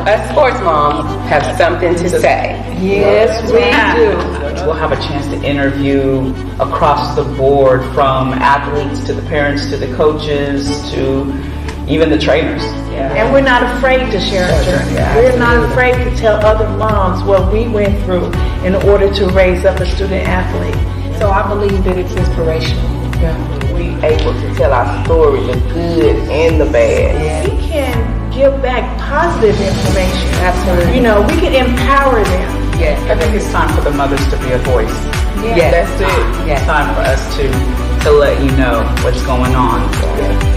And us sports moms have something to say. Yes, we do. We'll have a chance to interview across the board from athletes to the parents to the coaches to even the trainers. Yeah. And we're not afraid to share our journey. Yeah, we're not afraid to tell other moms what we went through in order to raise up a student athlete. So I believe that it's inspirational. Yeah. We able to tell our story, the good and the bad. Yeah. We can give back positive information. Absolutely. You know, we can empower them. Yes, I think it's time for the mothers to be a voice. Yeah, yes. that's it. Yes. It's time for us to to let you know what's going on. Yes.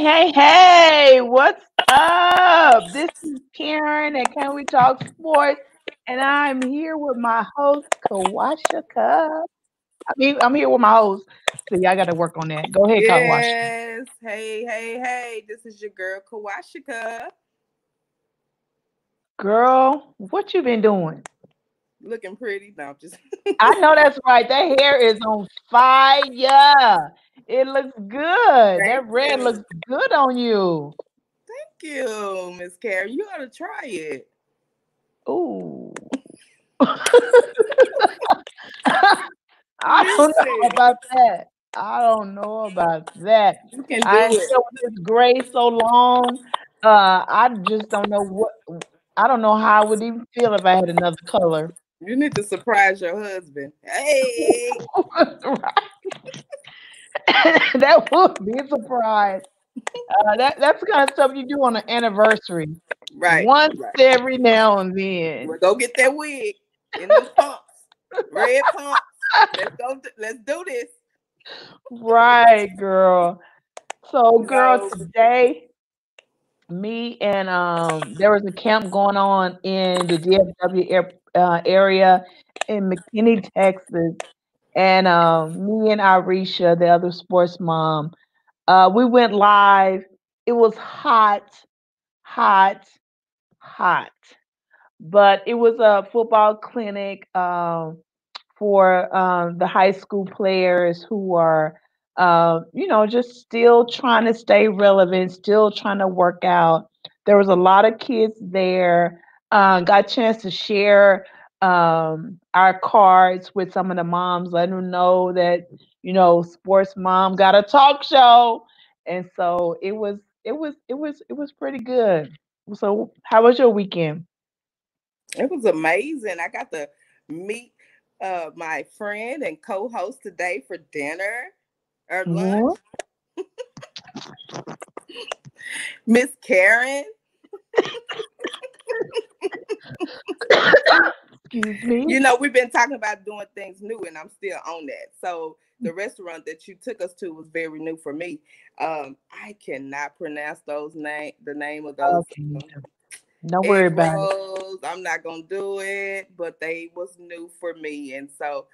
Hey, hey, what's up? This is Karen and Can We Talk Sports? And I'm here with my host, Kawashika. I mean, I'm here with my host. So y'all got to work on that. Go ahead, yes. Kawashika. Yes. Hey, hey, hey. This is your girl, Kawashika. Girl, what you been doing? Looking pretty. No, just I know that's right. That hair is on fire. It looks good. Thank that red you. looks good on you. Thank you, Miss Carrie. You ought to try it. Ooh. I don't know about that. I don't know about that. You can do I it. this gray so long. Uh, I just don't know what. I don't know how I would even feel if I had another color. You need to surprise your husband. Hey. that would be a surprise. Uh, that that's the kind of stuff you do on an anniversary, right? Once right. every now and then. Well, go get that wig in the pumps, red pumps. Let's go. Let's do this. Right, girl. So, girl, today, me and um, there was a camp going on in the DFW uh, area in McKinney, Texas, and um, me and Irisha, the other sports mom, uh, we went live. It was hot, hot, hot, but it was a football clinic um, for um, the high school players who are, uh, you know, just still trying to stay relevant, still trying to work out. There was a lot of kids there. Uh, got a chance to share um, our cards with some of the moms, letting them know that you know, sports mom got a talk show, and so it was, it was, it was, it was pretty good. So, how was your weekend? It was amazing. I got to meet uh, my friend and co-host today for dinner or lunch. Miss Karen. Excuse me. You know, we've been talking about doing things new, and I'm still on that. So the restaurant that you took us to was very new for me. Um, I cannot pronounce those name the name of those. Okay. Don't worry about it. I'm not gonna do it, but they was new for me, and so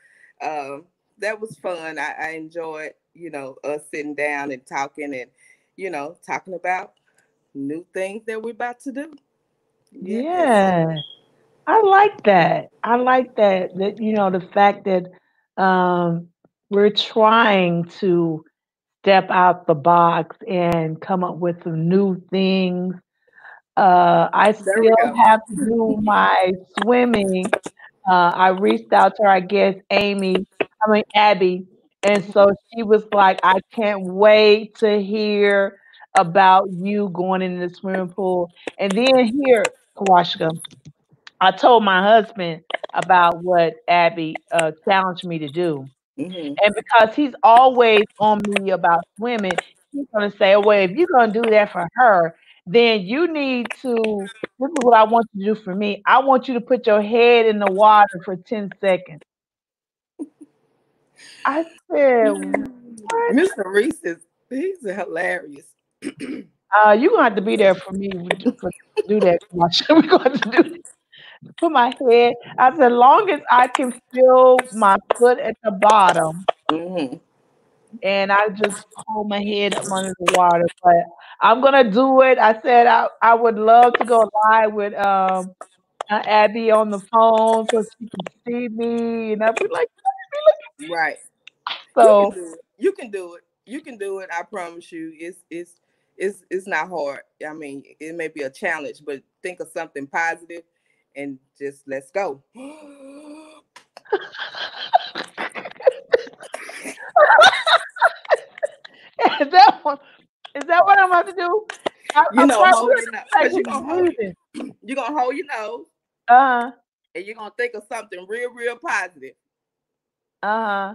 um, that was fun. I, I enjoyed, you know, us sitting down and talking, and you know, talking about new things that we're about to do. Yes. Yeah. I like that. I like that. That you know the fact that um, we're trying to step out the box and come up with some new things. Uh, I still have to do my swimming. Uh, I reached out to her, I guess Amy, I mean Abby, and so she was like, "I can't wait to hear about you going in the swimming pool." And then here, Kawashika, I told my husband about what Abby uh, challenged me to do. Mm-hmm. And because he's always on me about swimming, he's going to say, oh, well, if you're going to do that for her, then you need to. This is what I want you to do for me. I want you to put your head in the water for 10 seconds. I said, Mr. Reese is he's hilarious. uh, you're gonna have to be there for me to do that. We're going to do put my head as long as I can feel my foot at the bottom. Mm-hmm. and I just hold my head up under the water. But I'm gonna do it. I said I, I would love to go live with um uh, Abby on the phone so she can see me, and I'll be like, right. So you can do it. You can do it. You can do it. I promise you. It's it's it's it's not hard. I mean, it may be a challenge, but think of something positive and just let's go. is that what is that what I'm about to do? I, you I'm know, hold your nose. You're gonna hold, you're gonna hold your nose. Uh-huh. And you're gonna think of something real, real positive. Uh-huh.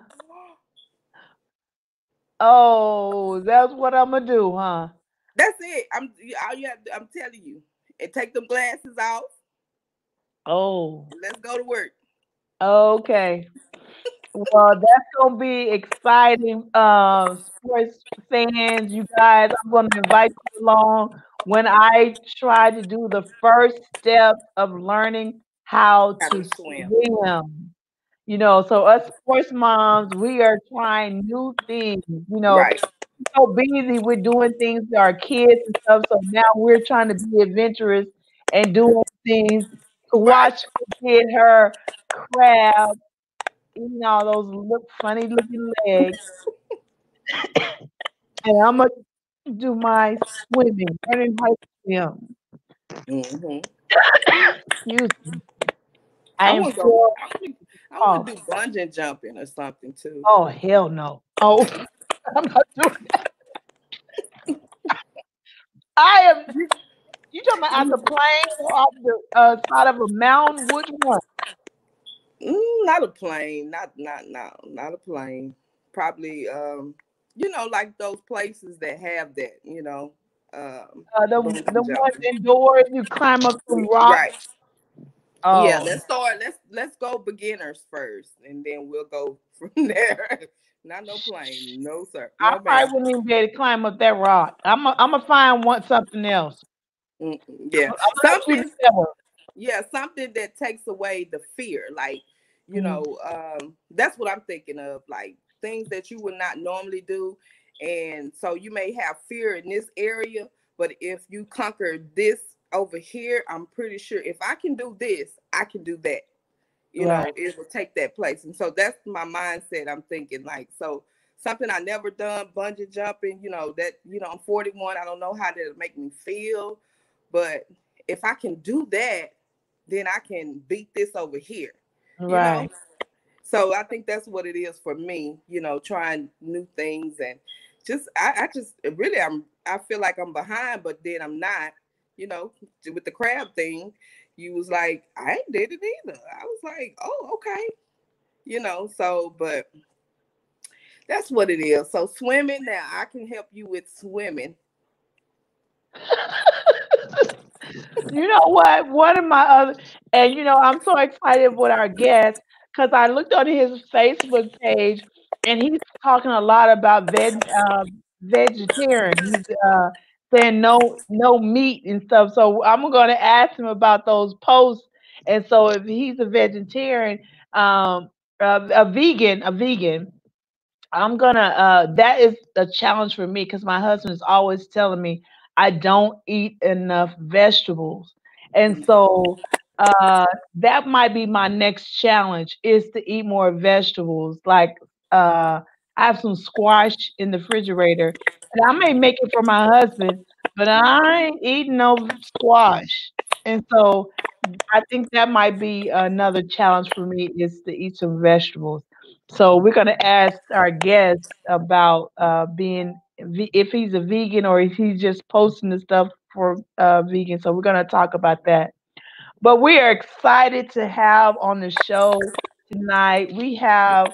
Oh, that's what I'm gonna do, huh? That's it. I'm all you have to, I'm telling you. And take them glasses off. Oh. Let's go to work. Okay. well, that's gonna be exciting. Uh, sports fans, you guys, I'm gonna invite you along when I try to do the first step of learning how, to, swim. swim. You know, so us sports moms, we are trying new things. You know, right. so busy with doing things to our kids and stuff. So now we're trying to be adventurous and doing things to watch get her crab eating all those look funny looking legs. and I'm gonna do my swimming, learning how to swim. Mm-hmm. Excuse me. I, I want to oh. do bungee jumping or something too. Oh hell no! Oh, I'm not doing that. I am. You talking about on the plane or off the uh, side of a mountain? Which one? Mm, not a plane. Not not no. Not a plane. Probably um you know, like those places that have that, you know. Um, uh, the the ones indoors, you climb up the rocks. Right. Oh. Yeah, let's start. Let's let's go beginners first, and then we'll go from there. Not no plane, no sir. No I probably wouldn't even be able to climb up that rock. I'm a, I'm gonna find one something else. Mm Yeah, something. Yeah, something that takes away the fear. Like you mm know, um, that's what I'm thinking of. Like things that you would not normally do. And so you may have fear in this area, but if you conquer this over here, I'm pretty sure if I can do this, I can do that. You right. know, it will take that place. And so that's my mindset. I'm thinking like, so something I never done, bungee jumping, you know, that, you know, I'm 41. I don't know how that'll make me feel, but if I can do that, then I can beat this over here. Right. Know? So I think that's what it is for me, you know, trying new things and just I, I just really I'm I feel like I'm behind, but then I'm not, you know, with the crab thing, you was like, I ain't did it either. I was like, oh, okay. You know, so but that's what it is. So swimming now, I can help you with swimming. you know what? One of my other, and you know, I'm so excited with our guest because I looked on his Facebook page and he's talking a lot about veg, uh, vegetarian. He's uh, saying no no meat and stuff. So I'm going to ask him about those posts. And so if he's a vegetarian, um, a, a vegan, a vegan, I'm gonna. Uh, that is a challenge for me because my husband is always telling me I don't eat enough vegetables, and so uh, that might be my next challenge is to eat more vegetables. Like uh, I have some squash in the refrigerator, and I may make it for my husband, but I ain't eating no squash. And so I think that might be another challenge for me is to eat some vegetables. So we're going to ask our guests about uh, being if he's a vegan or if he's just posting the stuff for uh, vegan. So we're going to talk about that. But we are excited to have on the show tonight. We have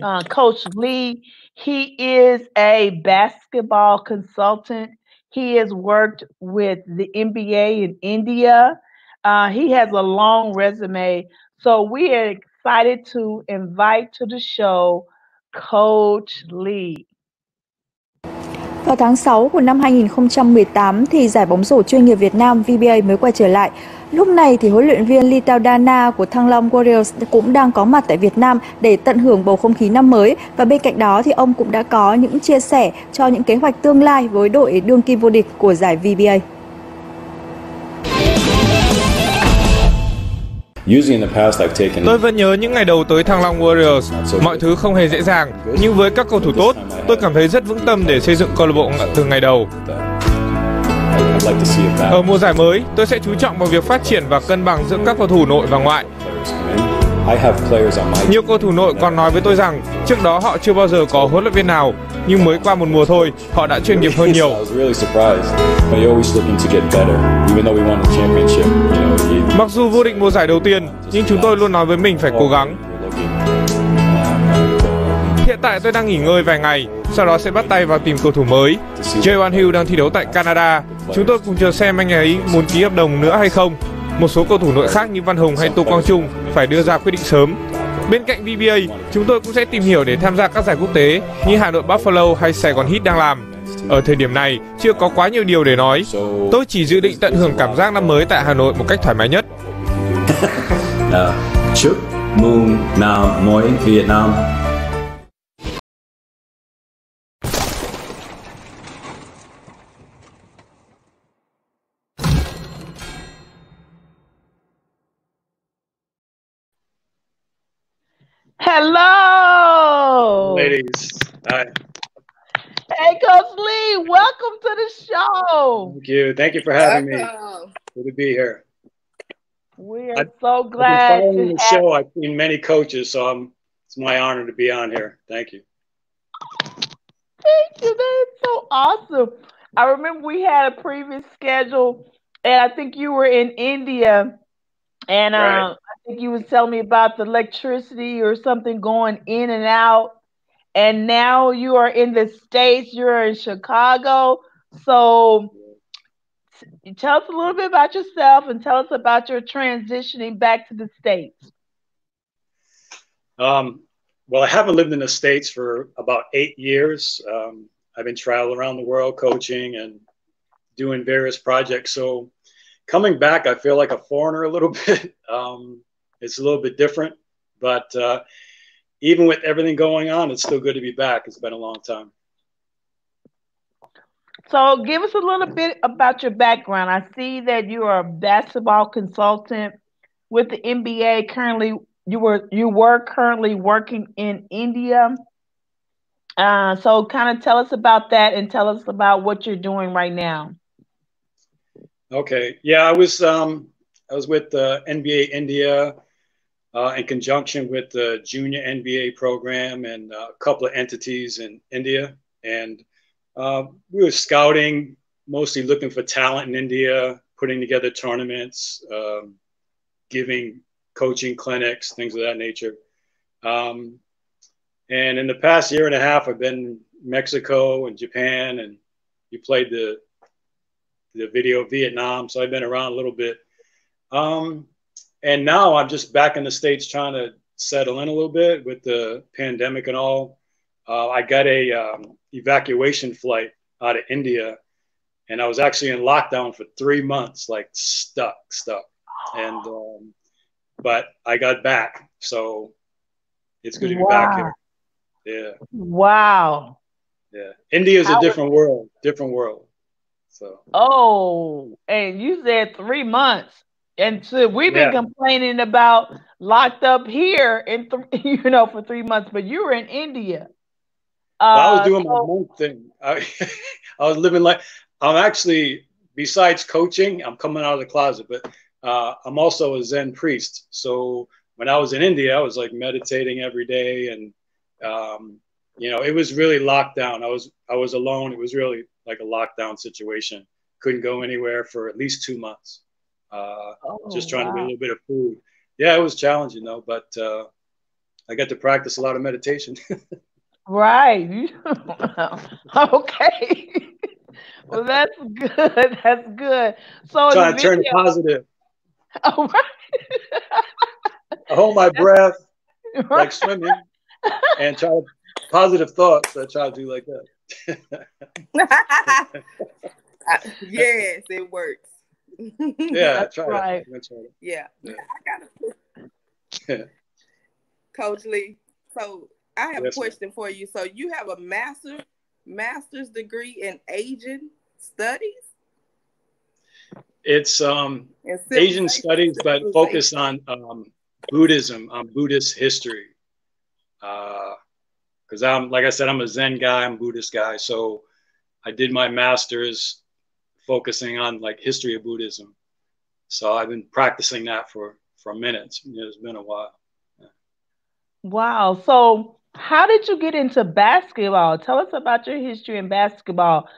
uh, Coach Lee. He is a basketball consultant. He has worked with the NBA in India. Uh, he has a long resume. So we are excited to invite to the show Coach Lee. Vào tháng 6 của năm 2018 thì giải bóng rổ chuyên nghiệp Việt Nam VBA mới quay trở lại Lúc này thì huấn luyện viên Litao Dana của Thăng Long Warriors cũng đang có mặt tại Việt Nam để tận hưởng bầu không khí năm mới và bên cạnh đó thì ông cũng đã có những chia sẻ cho những kế hoạch tương lai với đội đương kim vô địch của giải VBA. Tôi vẫn nhớ những ngày đầu tới Thăng Long Warriors. Mọi thứ không hề dễ dàng, nhưng với các cầu thủ tốt, tôi cảm thấy rất vững tâm để xây dựng câu lạc bộ từ ngày đầu. Ở mùa giải mới, tôi sẽ chú trọng vào việc phát triển và cân bằng giữa các cầu thủ nội và ngoại. Nhiều cầu thủ nội còn nói với tôi rằng trước đó họ chưa bao giờ có huấn luyện viên nào, nhưng mới qua một mùa thôi, họ đã chuyên nghiệp hơn nhiều. Mặc dù vô địch mùa giải đầu tiên, nhưng chúng tôi luôn nói với mình phải cố gắng. Hiện tại tôi đang nghỉ ngơi vài ngày, sau đó sẽ bắt tay vào tìm cầu thủ mới. Jaywan Hill đang thi đấu tại Canada. Chúng tôi cùng chờ xem anh ấy muốn ký hợp đồng nữa hay không. Một số cầu thủ nội khác như Văn Hùng hay Tô Quang Trung phải đưa ra quyết định sớm. Bên cạnh VBA, chúng tôi cũng sẽ tìm hiểu để tham gia các giải quốc tế như Hà Nội Buffalo hay Sài Gòn Heat đang làm. Ở thời điểm này, chưa có quá nhiều điều để nói. Tôi chỉ dự định tận hưởng cảm giác năm mới tại Hà Nội một cách thoải mái nhất. chúc mừng năm mới Việt Nam Hello, ladies. Hi. Hey, Coach Lee, welcome to the show. Thank you. Thank you for having me. Good to be here. We are I, so glad. I've been following the show. I've seen many coaches, so I'm, it's my honor to be on here. Thank you. Thank you. That is so awesome. I remember we had a previous schedule, and I think you were in India, and right. um, I think you was telling me about the electricity or something going in and out and now you are in the states you're in chicago. So tell us a little bit about yourself and tell us about your transitioning back to the states. Um, well i haven't lived in the states for about eight years. Um, i've been traveling around the world coaching and doing various projects. So coming back i feel like a foreigner a little bit. Um, it's a little bit different but uh, even with everything going on, it's still good to be back. It's been a long time. So, give us a little bit about your background. I see that you are a basketball consultant with the NBA. Currently, you were you were currently working in India. Uh, so, kind of tell us about that and tell us about what you're doing right now. Okay. Yeah, I was um, I was with the NBA India uh, in conjunction with the junior NBA program and a couple of entities in India. And uh, we were scouting, mostly looking for talent in India, putting together tournaments, um, giving coaching clinics, things of that nature. Um, and in the past year and a half, I've been in Mexico and Japan, and you played the the video Vietnam, so I've been around a little bit. Um, and now I'm just back in the states trying to settle in a little bit with the pandemic and all. Uh, I got a um, evacuation flight out of India, and I was actually in lockdown for three months, like stuck, stuck. And um, but I got back, so it's good to be wow. back here. Yeah. Wow. Yeah, India is a different world, different world. So. Oh, and you said three months. And so we've been yeah. complaining about locked up here in th- you know for three months, but you were in India. Uh, well, I was doing so- my own thing. I, I was living like I'm actually besides coaching, I'm coming out of the closet, but uh, I'm also a Zen priest. So when I was in India, I was like meditating every day, and um, you know, it was really locked down. I was I was alone. It was really like a lockdown situation. Couldn't go anywhere for at least two months uh, oh, just trying wow. to get a little bit of food. Yeah, it was challenging though, but uh, I got to practice a lot of meditation. right. okay. well, that's good. That's good. So trying to turn it positive. Oh, right. I hold my breath right. like swimming and try to, positive thoughts. I try to do like that. yes, it works. yeah, try right. that. Try that. Yeah. Yeah. I got a Coach Lee. So I have Yes, a ma'am. question for you. So you have a master master's degree in Asian studies? It's um Asian studies, but civilization? focus on um, Buddhism, on Buddhist history. Because I'm, like I said, I'm a Zen guy, I'm a Buddhist guy. So I did my master's focusing on like history of Buddhism. So I've been practicing that for for minutes. It's, been a while. Wow. So, how did you get into basketball? Tell us about your history in basketball.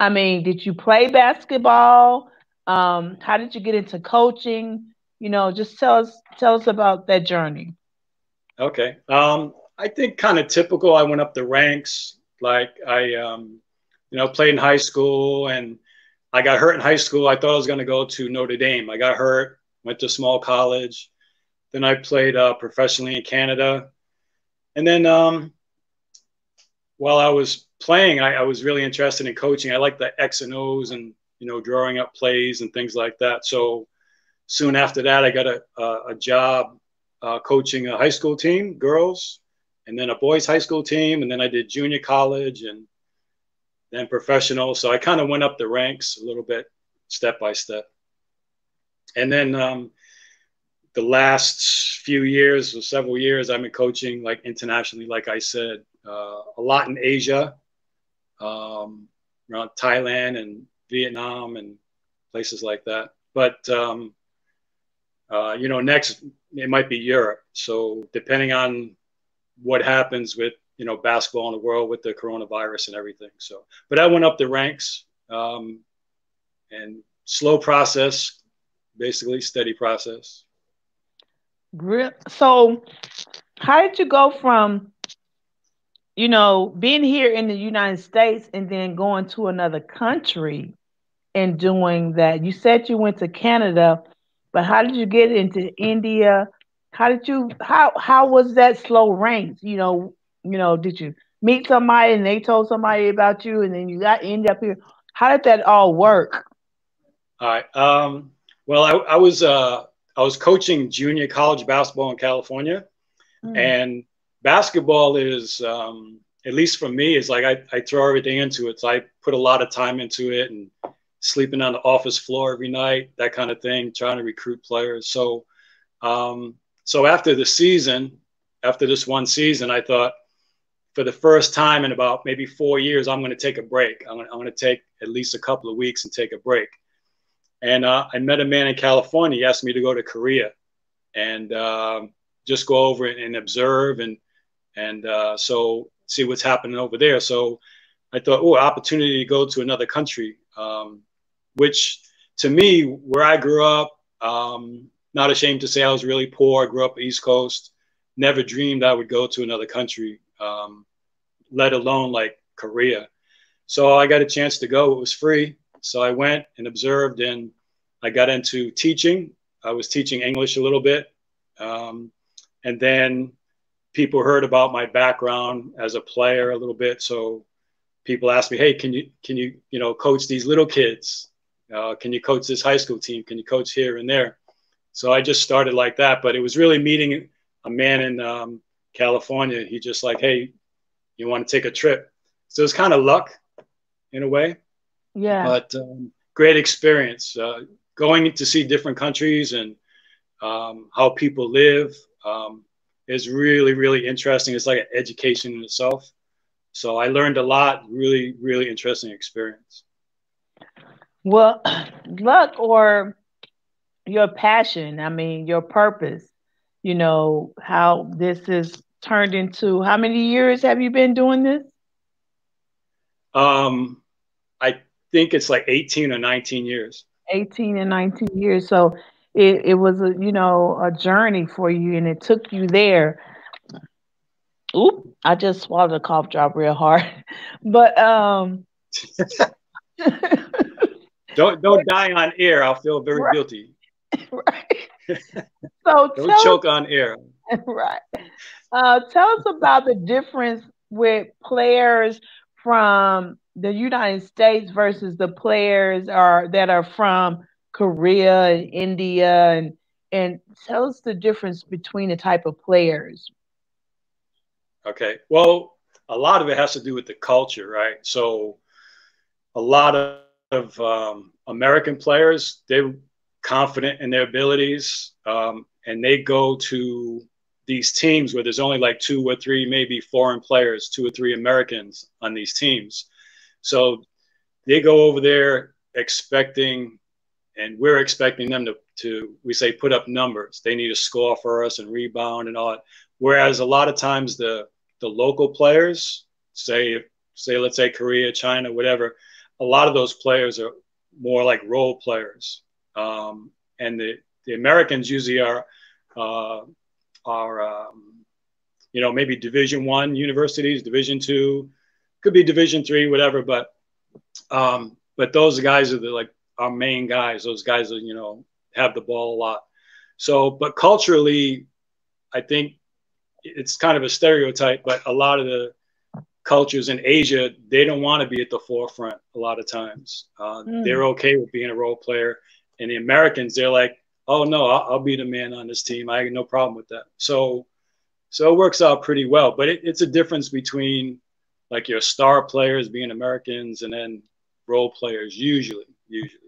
I mean, did you play basketball? Um, how did you get into coaching? You know, just tell us tell us about that journey. Okay. Um, I think kind of typical. I went up the ranks. Like I, um, you know, played in high school, and I got hurt in high school. I thought I was going to go to Notre Dame. I got hurt. Went to small college. Then I played uh, professionally in Canada, and then um, while I was playing, I, I was really interested in coaching. I like the X and O's and you know drawing up plays and things like that. So soon after that, I got a, a, a job uh, coaching a high school team, girls, and then a boys' high school team, and then I did junior college and then professional. So I kind of went up the ranks a little bit, step by step. And then um, the last few years or several years, I've been coaching like internationally, like I said, uh, a lot in Asia, um, around Thailand and Vietnam and places like that. But um, uh, you know, next it might be Europe. So depending on what happens with you know basketball in the world with the coronavirus and everything. So, but I went up the ranks um, and slow process, basically steady process. So, how did you go from, you know, being here in the United States and then going to another country and doing that? You said you went to Canada, but how did you get into India? How did you how how was that slow ranks? You know, you know, did you meet somebody and they told somebody about you and then you got ended up here? How did that all work? All right. Um, well, I, I was uh, I was coaching junior college basketball in California, Mm. and basketball is um, at least for me is like I, I throw everything into it. So I put a lot of time into it and sleeping on the office floor every night, that kind of thing, trying to recruit players. So um, so after the season, after this one season, I thought for the first time in about maybe four years, I'm going to take a break. I'm going, to, I'm going to take at least a couple of weeks and take a break. And uh, I met a man in California. He asked me to go to Korea and um, just go over and, and observe and and uh, so see what's happening over there. So I thought, oh, opportunity to go to another country, um, which to me, where I grew up, um, not ashamed to say I was really poor. I grew up East Coast. Never dreamed I would go to another country, um, let alone like Korea. So I got a chance to go. It was free. So I went and observed, and I got into teaching. I was teaching English a little bit, um, and then people heard about my background as a player a little bit. So people asked me, "Hey, can you can you you know coach these little kids? Uh, can you coach this high school team? Can you coach here and there?" So I just started like that. But it was really meeting a man in um, California. He just like, "Hey, you want to take a trip?" So it's kind of luck in a way Yeah. but um, great experience uh, going to see different countries and um, how people live um, is really really interesting it's like an education in itself so i learned a lot really really interesting experience Well, luck or your passion, I mean, your purpose, you know, how this is turned into how many years have you been doing this? um, i think it's like 18 or 19 years 18 and 19 years. So it, it was a, you know, a journey for you and it took you there. Oop, I just swallowed a cough drop real hard. But um don't don't die on air i'll feel very Right. guilty right. So don't tell choke on air right. Uh, tell us about the difference with players from the United States versus the players are that are from Korea and India and and tell us the difference between the type of players. Okay. Well, a lot of it has to do with the culture, right? So a lot of, of um, American players, they're confident in their abilities um, and they go to these teams where there's only like two or three, maybe foreign players, two or three Americans on these teams. So they go over there expecting, and we're expecting them to, to we say, put up numbers. They need to score for us and rebound and all that. Whereas a lot of times the the local players, say say let's say Korea, China, whatever, a lot of those players are more like role players, um, and the the Americans usually are uh, are um, you know maybe Division One universities, Division Two, could be Division Three, whatever. But um, but those guys are the like our main guys. Those guys are you know have the ball a lot. So, but culturally, I think it's kind of a stereotype. But a lot of the cultures in Asia, they don't want to be at the forefront a lot of times. Uh, mm. They're okay with being a role player. And the Americans, they're like, oh no, I'll, I'll, be the man on this team. I have no problem with that. So, so it works out pretty well. But it, it's a difference between like your star players being Americans and then role players usually, usually.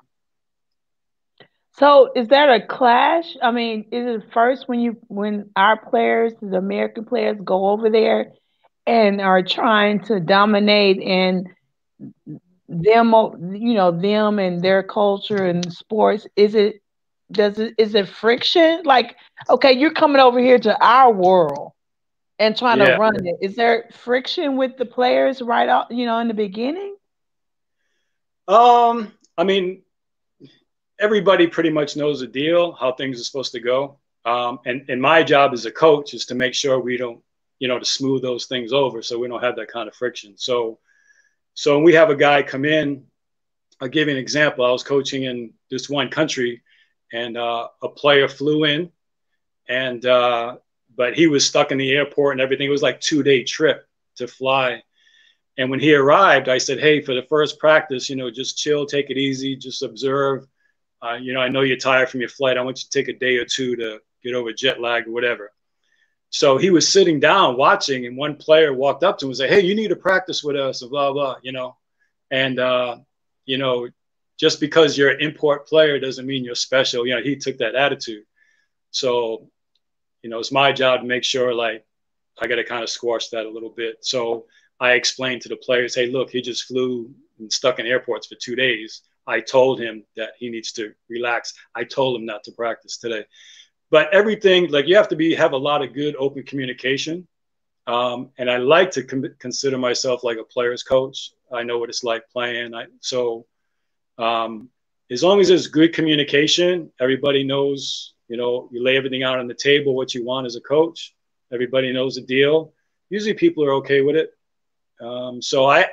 So is that a clash? I mean, is it first when you when our players, the American players, go over there and are trying to dominate and them, you know, them and their culture and sports? Is it does it is it friction? Like, okay, you're coming over here to our world and trying yeah. to run it. Is there friction with the players right out, you know, in the beginning? Um, I mean, everybody pretty much knows the deal, how things are supposed to go. Um, and, and my job as a coach is to make sure we don't, you know, to smooth those things over so we don't have that kind of friction. So, so we have a guy come in, I'll give you an example. I was coaching in this one country and uh, a player flew in, and uh, but he was stuck in the airport and everything. It was like two day trip to fly. And when he arrived, I said, "Hey, for the first practice, you know, just chill, take it easy, just observe. Uh, you know, I know you're tired from your flight. I want you to take a day or two to get over jet lag or whatever." So he was sitting down watching, and one player walked up to him and said, "Hey, you need to practice with us," and blah blah, you know. And uh, you know, just because you're an import player doesn't mean you're special. You know, he took that attitude. So, you know, it's my job to make sure like I got to kind of squash that a little bit. So I explained to the players, hey, look, he just flew and stuck in airports for two days. I told him that he needs to relax. I told him not to practice today. But everything, like you have to be have a lot of good open communication. Um, and I like to com- consider myself like a player's coach. I know what it's like playing. I, so um, as long as there's good communication, everybody knows, you know, you lay everything out on the table, what you want as a coach. Everybody knows the deal. Usually people are okay with it. Um, so I,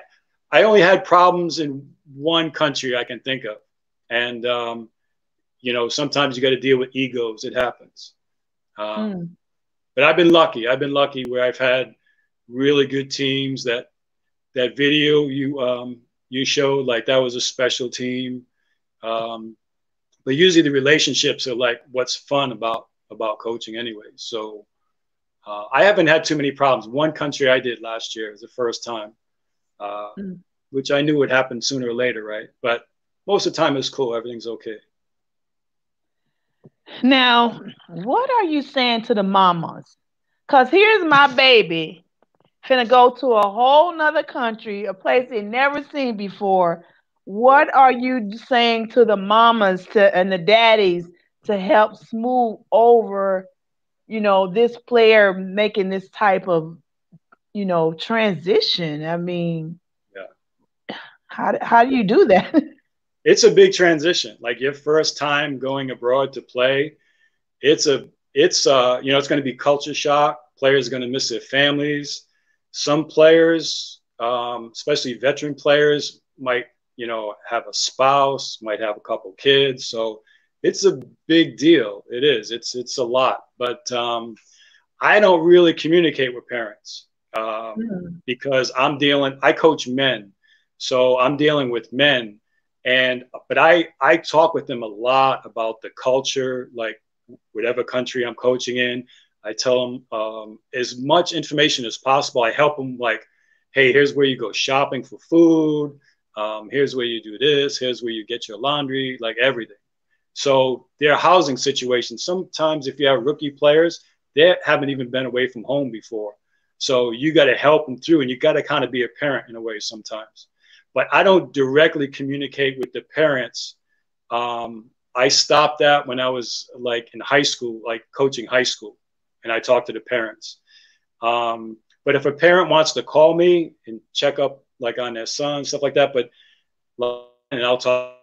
I only had problems in one country I can think of. And, um, you know, sometimes you got to deal with egos. It happens. Um, mm. But I've been lucky. I've been lucky where I've had really good teams that that video you um, you showed like that was a special team. Um, but usually the relationships are like what's fun about about coaching anyway. So uh, I haven't had too many problems. One country I did last year was the first time, uh, mm. which I knew would happen sooner or later, right? But most of the time it's cool. Everything's okay. Now, what are you saying to the mamas? Because here's my baby finna go to a whole nother country, a place they never seen before. What are you saying to the mamas to and the daddies to help smooth over, you know, this player making this type of, you know, transition? I mean, yeah. How how do you do that? It's a big transition. Like your first time going abroad to play, it's a it's uh you know it's going to be culture shock. Players are going to miss their families some players, um, especially veteran players, might you know have a spouse, might have a couple kids, so it's a big deal. It is. It's it's a lot, but um, I don't really communicate with parents um, mm. because I'm dealing. I coach men, so I'm dealing with men, And but I I talk with them a lot about the culture, like whatever country I'm coaching in. I tell them um, as much information as possible. I help them like, hey, here's where you go shopping for food. Um, here's where you do this. Here's where you get your laundry, like everything. So their housing situation. Sometimes if you have rookie players, they haven't even been away from home before. So you got to help them through, and you got to kind of be a parent in a way sometimes. But I don't directly communicate with the parents. Um, I stopped that when I was like in high school, like coaching high school, and I talked to the parents. Um, but if a parent wants to call me and check up like on their son, stuff like that, but and I'll talk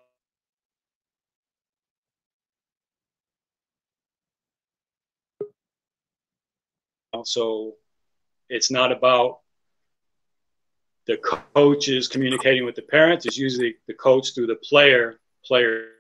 So it's not about the coach is communicating with the parents. It's usually the coach through the player, player.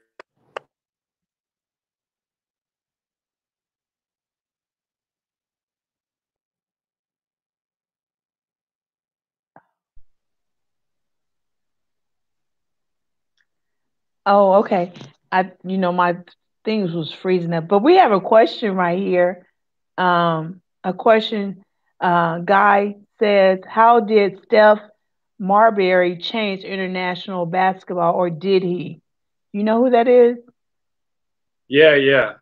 Oh, okay. I, you know, my things was freezing up, but we have a question right here. Um, a question. Uh, Guy says, "How did Steph Marbury change international basketball, or did he? You know who that is?" Yeah, yeah.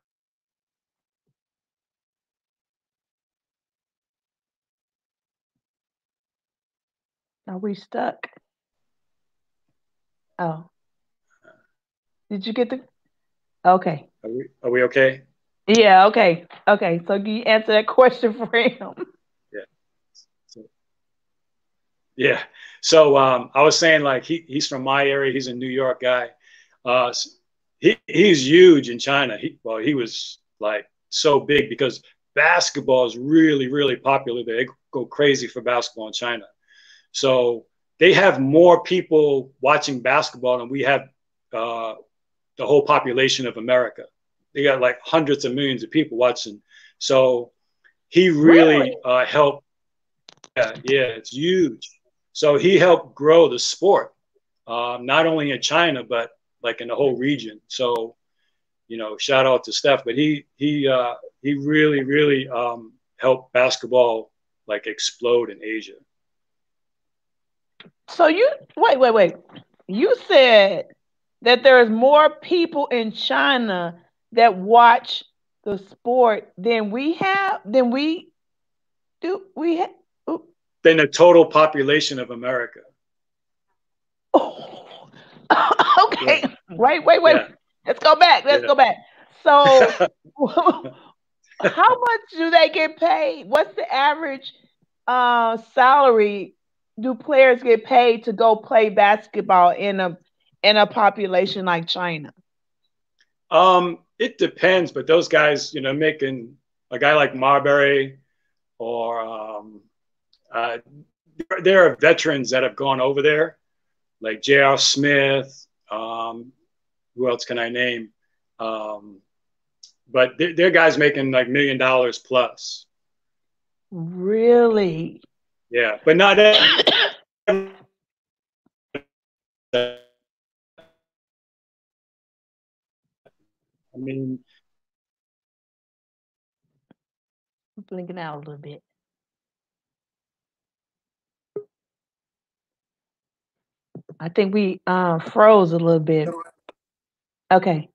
Are we stuck? Oh. Did you get the? Okay. Are we, are we okay? Yeah, okay. Okay. So can you answer that question for him? Yeah. So, yeah. So um, I was saying like he, he's from my area. He's a New York guy. Uh, he, he's huge in China. He, well, he was like so big because basketball is really, really popular. They go crazy for basketball in China. So they have more people watching basketball than we have uh, the whole population of America they got like hundreds of millions of people watching. So he really, really? Uh, helped. Yeah, yeah, it's huge. So he helped grow the sport, um, not only in China but like in the whole region. So, you know, shout out to Steph, but he he uh, he really really um, helped basketball like explode in Asia. So you wait, wait, wait. You said that there's more people in China that watch the sport than we have, than we do. We have. Than the total population of America. Oh, okay. Yeah. Wait, wait, wait. Yeah. Let's go back. Let's yeah. go back. So, how much do they get paid? What's the average uh, salary do players get paid to go play basketball in a in a population like China? Um, it depends, but those guys, you know, making a guy like Marbury or um, uh, there are veterans that have gone over there, like J.R. Smith. Um, who else can I name? Um, but they're, they're guys making like million dollars plus. Really? Yeah, but not. I mean, blinking out a little bit. I think we uh, froze a little bit. Okay.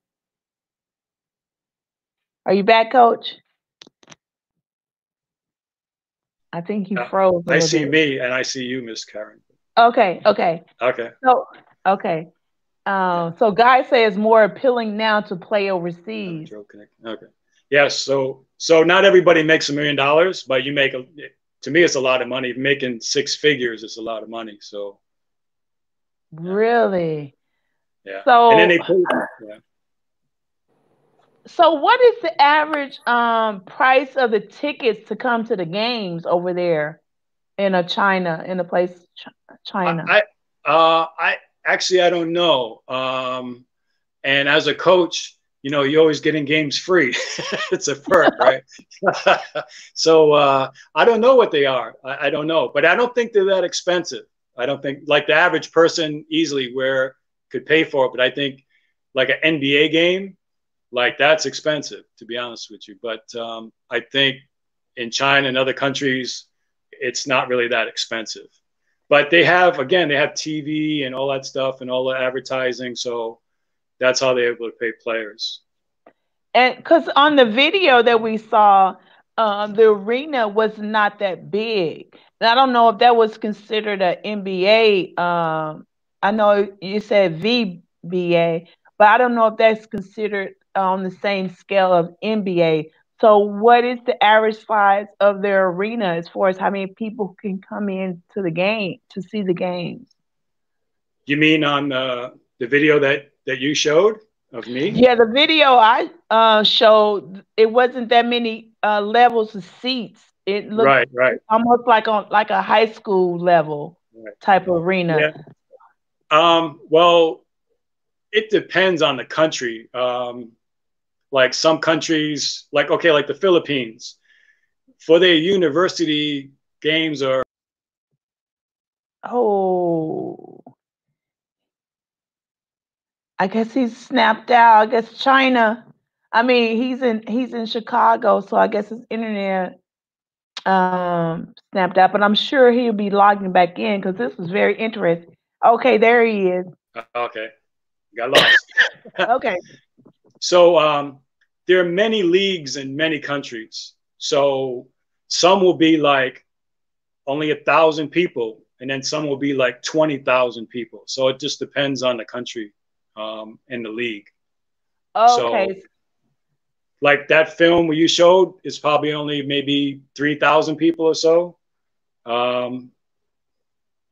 Are you back, Coach? I think you uh, froze. I see bit. me and I see you, Miss Karen. Okay. Okay. Okay. So okay. Um, so guys say it's more appealing now to play overseas. Okay. Yes. So so not everybody makes a million dollars, but you make a. To me, it's a lot of money. Making six figures is a lot of money. So. Really. Yeah. So. And then they yeah. So what is the average um, price of the tickets to come to the games over there in a China in a place China? I uh, I actually, I don't know. Um, and as a coach, you know, you always get in games free. it's a perk, right? so uh, I don't know what they are. I, I, don't know, but I don't think they're that expensive. I don't think like the average person easily where could pay for it. But I think like an NBA game, like that's expensive to be honest with you. But um, I think in China and other countries, it's not really that expensive. But they have again, they have TV and all that stuff and all the advertising, so that's how they're able to pay players. And because on the video that we saw, um, the arena was not that big. I don't know if that was considered an NBA. Um, I know you said VBA, but I don't know if that's considered on the same scale of NBA. So, what is the average size of their arena as far as how many people can come in to the game to see the games? You mean on the the video that that you showed of me? Yeah, the video I uh, showed it wasn't that many uh, levels of seats. It looked right, right, almost like on like a high school level right. type of arena. Yeah. Um, well, it depends on the country. Um, like some countries, like okay, like the Philippines, for their university games are. Oh. I guess he's snapped out. I guess China. I mean, he's in he's in Chicago, so I guess his internet um snapped out. But I'm sure he'll be logging back in because this was very interesting. Okay, there he is. Okay, got lost. okay. So um, there are many leagues in many countries. So some will be like only a thousand people, and then some will be like twenty thousand people. So it just depends on the country um, and the league. Okay. So, like that film you showed is probably only maybe three thousand people or so. Um,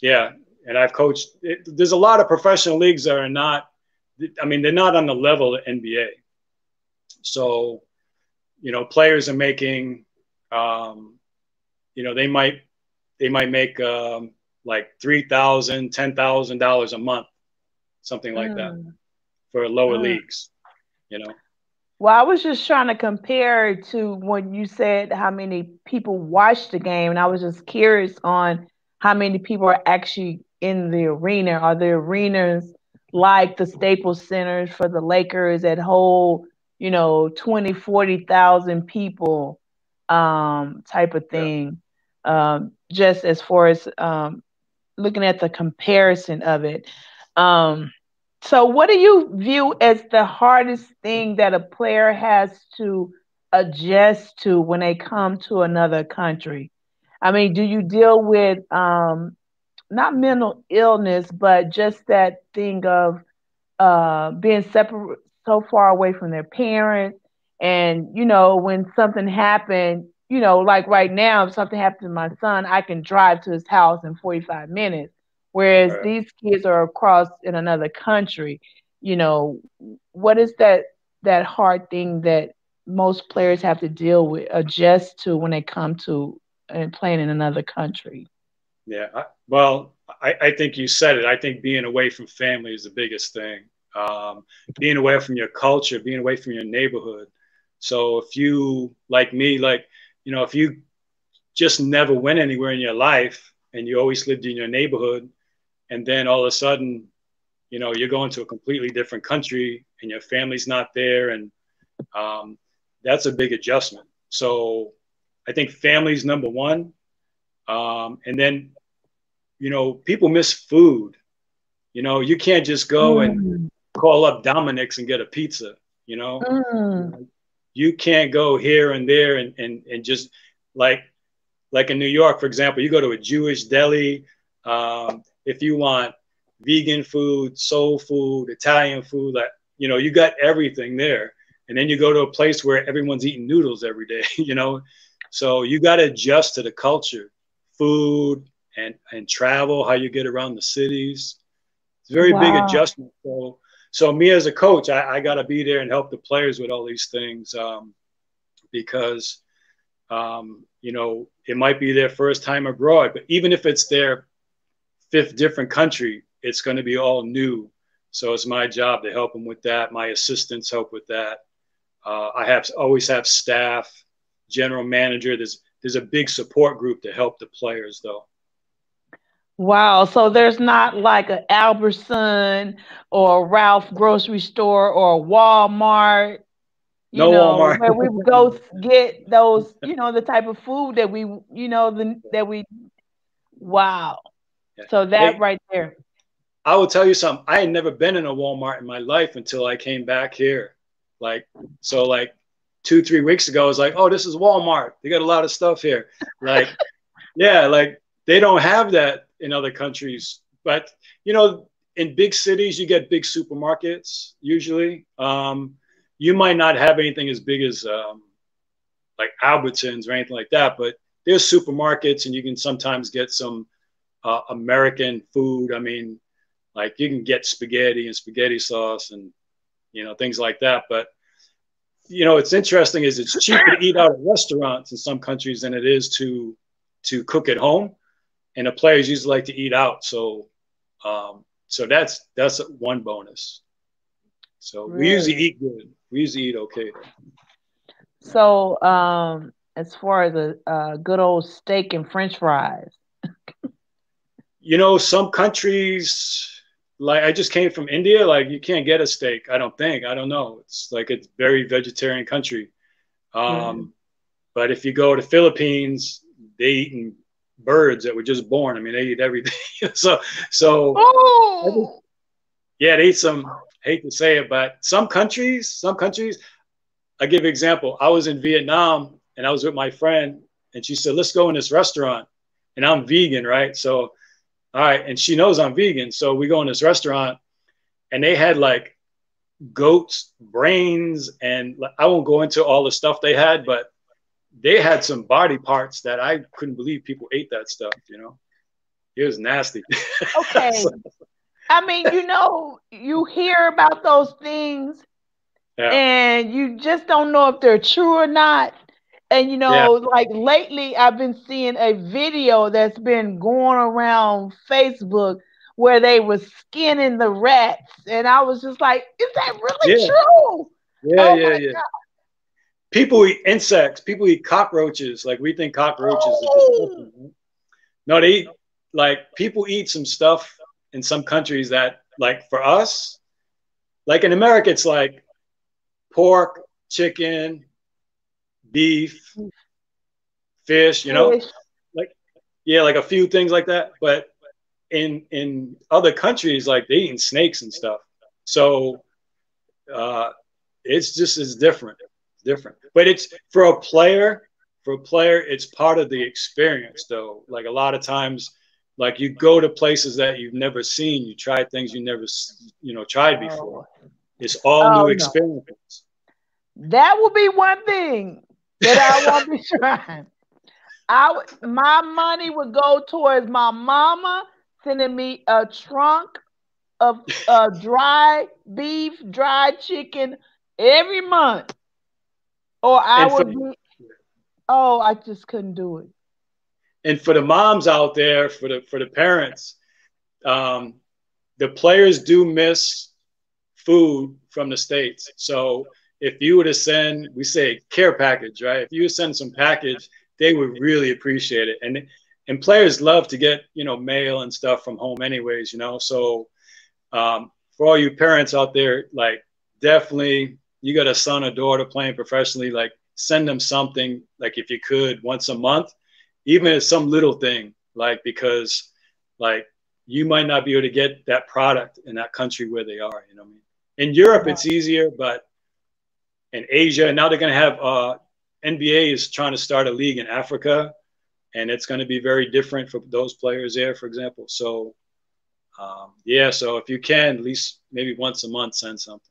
yeah, and I've coached. It, there's a lot of professional leagues that are not. I mean, they're not on the level of NBA. So, you know, players are making, um, you know, they might they might make um, like three thousand, ten thousand dollars a month, something like mm. that, for lower mm. leagues. You know. Well, I was just trying to compare to when you said how many people watched the game, and I was just curious on how many people are actually in the arena. Are the arenas like the Staples Centers for the Lakers that hold you know 20 40,000 people um type of thing yeah. um just as far as um looking at the comparison of it um so what do you view as the hardest thing that a player has to adjust to when they come to another country i mean do you deal with um not mental illness but just that thing of uh being separate so far away from their parents. And, you know, when something happened, you know, like right now, if something happened to my son, I can drive to his house in 45 minutes. Whereas right. these kids are across in another country. You know, what is that that hard thing that most players have to deal with, adjust to when they come to and playing in another country? Yeah, I, well, I, I think you said it. I think being away from family is the biggest thing um, being away from your culture, being away from your neighborhood. So if you, like me, like, you know, if you just never went anywhere in your life and you always lived in your neighborhood, and then all of a sudden, you know, you're going to a completely different country and your family's not there, and um, that's a big adjustment. So I think family's number one. Um, and then, you know, people miss food. You know, you can't just go mm. and call up Dominic's and get a pizza. You know, mm. you can't go here and there and, and and just like like in New York, for example, you go to a Jewish deli. Um, if you want vegan food, soul food, Italian food, like you know, you got everything there. And then you go to a place where everyone's eating noodles every day. You know, so you got to adjust to the culture, food and and travel, how you get around the cities. It's a very wow. big adjustment. So so me as a coach, I, I got to be there and help the players with all these things um, because um, you know it might be their first time abroad, but even if it's their fifth different country, it's going to be all new. So it's my job to help them with that. My assistants help with that. Uh, I have always have staff, general manager. There's there's a big support group to help the players though. Wow. So there's not like an Albertson or a Ralph grocery store or Walmart. You No know, Walmart. where we go get those, you know, the type of food that we, you know, the that we wow. Yeah. So that Hey. right there. I will tell you something. I had never been in a Walmart in my life until I came back here. Like, so like two, three weeks ago, I was like, oh, this is Walmart. They got a lot of stuff here. Like, yeah, like they don't have that in other countries. But, you know, in big cities, you get big supermarkets usually. Um, you might not have anything as big as um, like Albertsons or anything like that, but there's supermarkets and you can sometimes get some uh, American food. I mean, like you can get spaghetti and spaghetti sauce and you know things like that. But you know it's interesting is it's cheaper to eat out at restaurants in some countries than it is to to cook at home. And the players usually like to eat out. So um so that's that's one bonus. So we usually eat good. We usually eat okay So um as far as a, a good old steak and french fries. you know some countries like i just came from india like you can't get a steak i don't think i don't know. It's like it's very vegetarian country. Um Mhm. but if you go to philippines they eating birds that were just born. I mean they eat everything. So so Oh! yeah they eat some hate to say it but some countries some countries i give an example. I was in vietnam and i was with my friend and she said let's go in this restaurant. And i'm vegan right? So all right and she knows i'm vegan so we go in this restaurant and they had like goats brains and i won't go into all the stuff they had but they had some body parts that i couldn't believe people ate that stuff you know it was nasty Okay. I mean, you know, you hear about those things yeah. and you just don't know if they're true or not. And you know, like lately I've been seeing a video that's been going around Facebook where they were skinning the rats and I was just like, is that really Yeah. true? Yeah, Oh yeah, yeah. People eat insects. People eat cockroaches. Like we think cockroaches are disgusting. Oh. No, they eat like people eat some stuff in some countries that like for us, like in America, it's like pork, chicken, beef, fish, you know? Fish. Yeah, like a few things like that. But in in other countries, like they eating snakes and stuff. So uh it's just it's different. Different. But it's for a player, for a player, it's part of the experience though. Like a lot of times, like you go to places that you've never seen, you try things you never you know tried before. It's all Oh, new no. experience. That will be one thing that I won't be trying. I would, my money would go towards my mama sending me a trunk of uh, dry beef, dry chicken every month, or I And for- would be. Oh, I just couldn't do it. and for the moms out there, for the for the parents, um, the players do miss food from the states. So if you were to send, we say care package, right? If you send some package, they would really appreciate it. And and players love to get you know mail and stuff from home, anyways. You know, so um, for all you parents out there, like definitely, you got a son or daughter playing professionally, like send them something, like if you could once a month even if it's some little thing, like because like you might not be able to get that product in that country where they are. You know what I mean? In Europe, it's easier, but in Asia, And now they're going to have uh, NBA is trying to start a league in Africa, and it's going to be very different for those players there, for example. So, um, yeah, so if you can, at least maybe once a month, send something.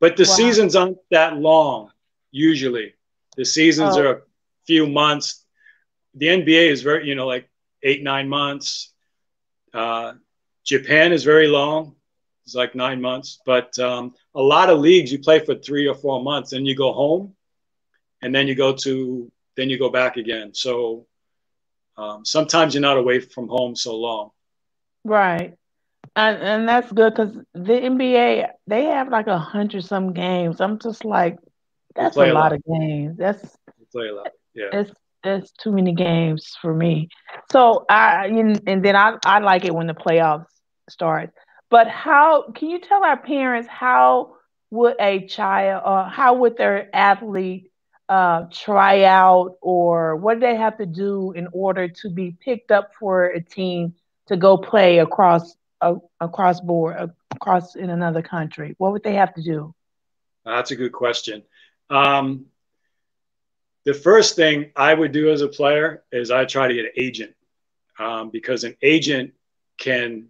But the Wow. seasons aren't that long usually. The seasons Oh. are a few months. The NBA is very, you know, like eight, nine months. Uh, Japan is very long. It's like nine months. But um, a lot of leagues, you play for three or four months, and you go home, and then you go to, then you go back again. So um, sometimes you're not away from home so long. Right. And and that's good because the NBA they have like a hundred some games. I'm just like, that's a a lot lot. of games. That's You play a lot. Yeah. it's that's too many games for me. So I and then I I like it when the playoffs start. But how can you tell our parents how would a child or uh, how would their athlete uh, try out or what do they have to do in order to be picked up for a team to go play across uh, across board across in another country? What would they have to do? That's a good question. Um, the first thing I would do as a player is I try to get an agent um, because an agent can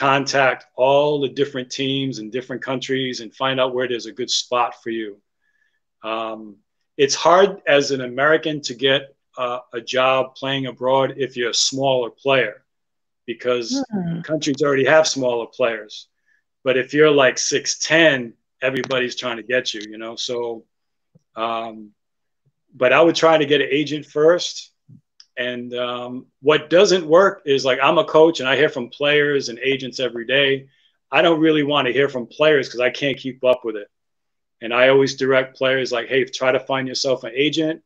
contact all the different teams in different countries and find out where there's a good spot for you. Um, it's hard as an American to get uh, a job playing abroad if you're a smaller player because mm. countries already have smaller players. But if you're like 6'10, everybody's trying to get you, you know? So, um, but I would try to get an agent first. And um, what doesn't work is like I'm a coach and I hear from players and agents every day. I don't really want to hear from players because I can't keep up with it. And I always direct players like, hey, try to find yourself an agent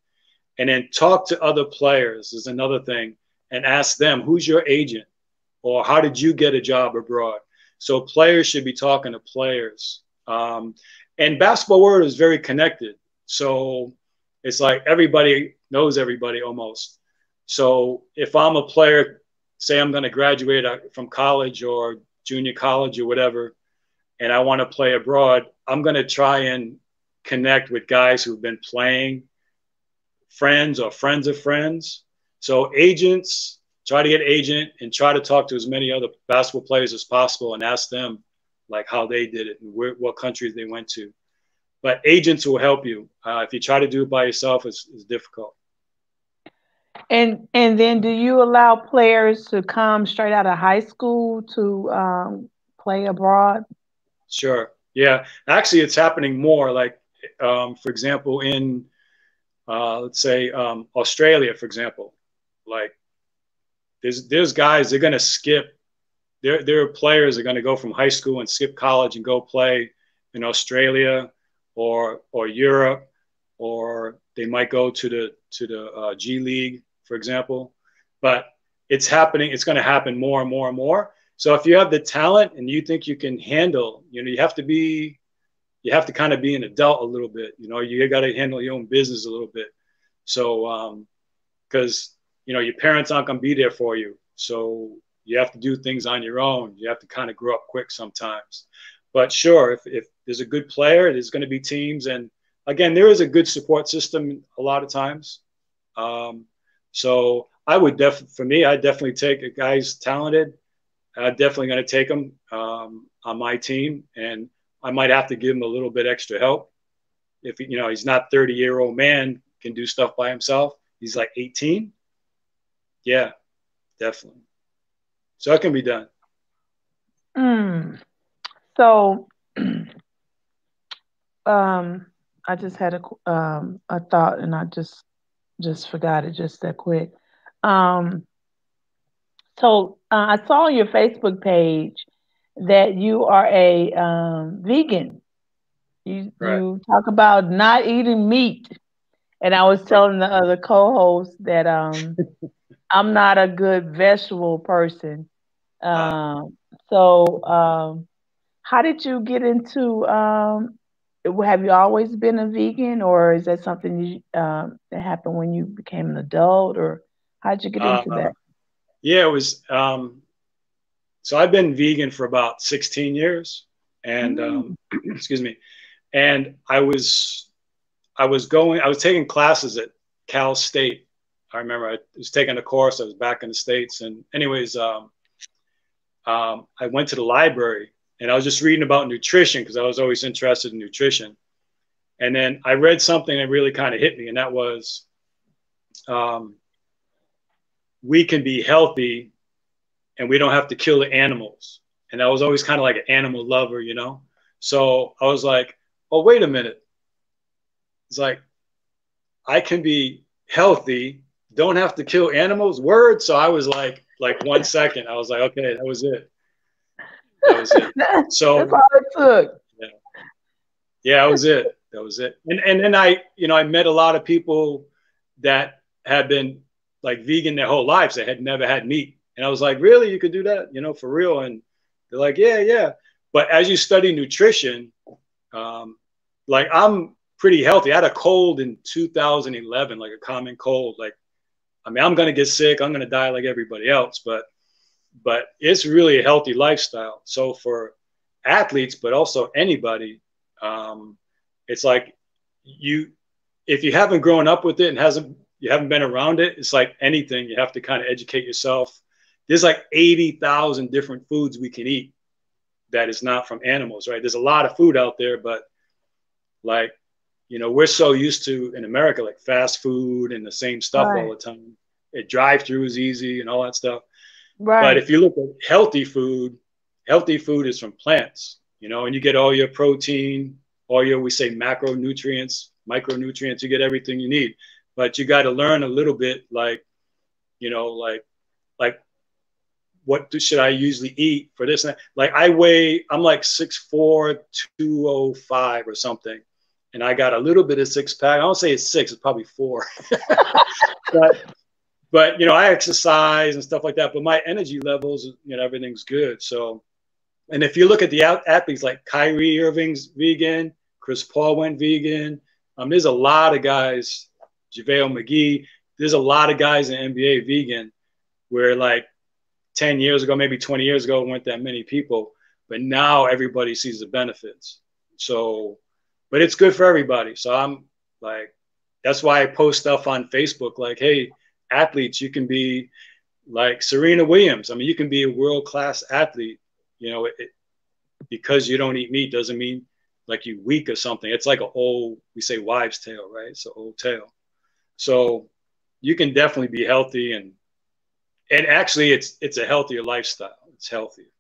and then talk to other players is another thing and ask them, who's your agent? Or how did you get a job abroad? So players should be talking to players. Um, and basketball world is very connected. So it's like everybody knows everybody almost. So if I'm a player, say I'm going to graduate uh, from college or junior college or whatever, and I want to play abroad, I'm going to try and connect with guys who've been playing, friends or friends of friends. So agents, try to get agent and try to talk to as many other basketball players as possible and ask them like how they did it and where, what countries they went to but agents will help you. Uh, if you try to do it by yourself, it's, it's difficult. And and then, do you allow players to come straight out of high school to um, play abroad? Sure. Yeah. Actually, it's happening more. Like, um, for example, in uh, let's say um, Australia, for example, like there's there's guys they're going to skip. There are players are going to go from high school and skip college and go play in Australia or or Europe, or they might go to the to the uh, G League, for example. But it's happening. It's going to happen more and more and more. So if you have the talent and you think you can handle, you know, you have to be, you have to kind of be an adult a little bit. You know, you got to handle your own business a little bit. So, because um, you know your parents aren't going to be there for you, so you have to do things on your own. You have to kind of grow up quick sometimes. But sure, if, if there's a good player, there's going to be teams. And again, there is a good support system a lot of times. Um, so I would definitely, for me, I definitely take a guy's talented. I'm definitely going to take him um, on my team, and I might have to give him a little bit extra help. If you know he's not 30 year old man can do stuff by himself, he's like 18. Yeah, definitely. So it can be done. Mm. So, um, I just had a um a thought, and I just just forgot it just that quick. Um, so uh, I saw on your Facebook page that you are a um, vegan. You right. you talk about not eating meat, and I was telling the other co-host that um, I'm not a good vegetable person. Um, so um, how did you get into? Um, have you always been a vegan, or is that something you, um, that happened when you became an adult, or how did you get into uh, that? Yeah, it was. Um, so I've been vegan for about 16 years, and um, mm. excuse me, and I was, I was going, I was taking classes at Cal State. I remember I was taking a course. I was back in the states, and anyways, um, um, I went to the library and I was just reading about nutrition because I was always interested in nutrition. And then I read something that really kind of hit me, and that was um, we can be healthy and we don't have to kill the animals. And I was always kind of like an animal lover, you know? So I was like, oh, wait a minute. It's like, I can be healthy, don't have to kill animals. Word. So I was like, like one second, I was like, okay, that was it. That was it. So that's all it took. Yeah. yeah, that was it. That was it. And and then I, you know, I met a lot of people that had been like vegan their whole lives. They had never had meat. And I was like, really? You could do that? You know, for real? And they're like, yeah, yeah. But as you study nutrition, um, like I'm pretty healthy. I had a cold in 2011, like a common cold. Like, I mean, I'm going to get sick. I'm going to die like everybody else, but, but it's really a healthy lifestyle. So for athletes, but also anybody, um, it's like you, if you haven't grown up with it and hasn't, you haven't been around it, it's like anything. You have to kind of educate yourself. There's like 80,000 different foods we can eat that is not from animals, right? There's a lot of food out there, but like, you know, we're so used to in America, like fast food and the same stuff right. all the time. It drive through is easy and all that stuff. Right. But if you look at healthy food, healthy food is from plants, you know, and you get all your protein, all your, we say macronutrients, micronutrients, you get everything you need. But you got to learn a little bit like, you know, like, like what do, should I usually eat for this? And Like I weigh, I'm like 6'4", 205 or something. And I got a little bit of six pack. I don't say it's six, it's probably four. but, but, you know, I exercise and stuff like that, but my energy levels, you know, everything's good. So, and if you look at the athletes like Kyrie Irving's vegan, Chris Paul went vegan. Um, there's a lot of guys, JaVale McGee, there's a lot of guys in NBA vegan where like 10 years ago, maybe 20 years ago, weren't that many people, but now everybody sees the benefits. So, but it's good for everybody. So I'm like, that's why I post stuff on Facebook like, hey, athletes, you can be like Serena Williams. I mean, you can be a world class athlete. You know, it, because you don't eat meat doesn't mean like you weak or something. It's like an old, we say wives' tale, right? It's an old tale. So you can definitely be healthy and and actually it's it's a healthier lifestyle it's healthier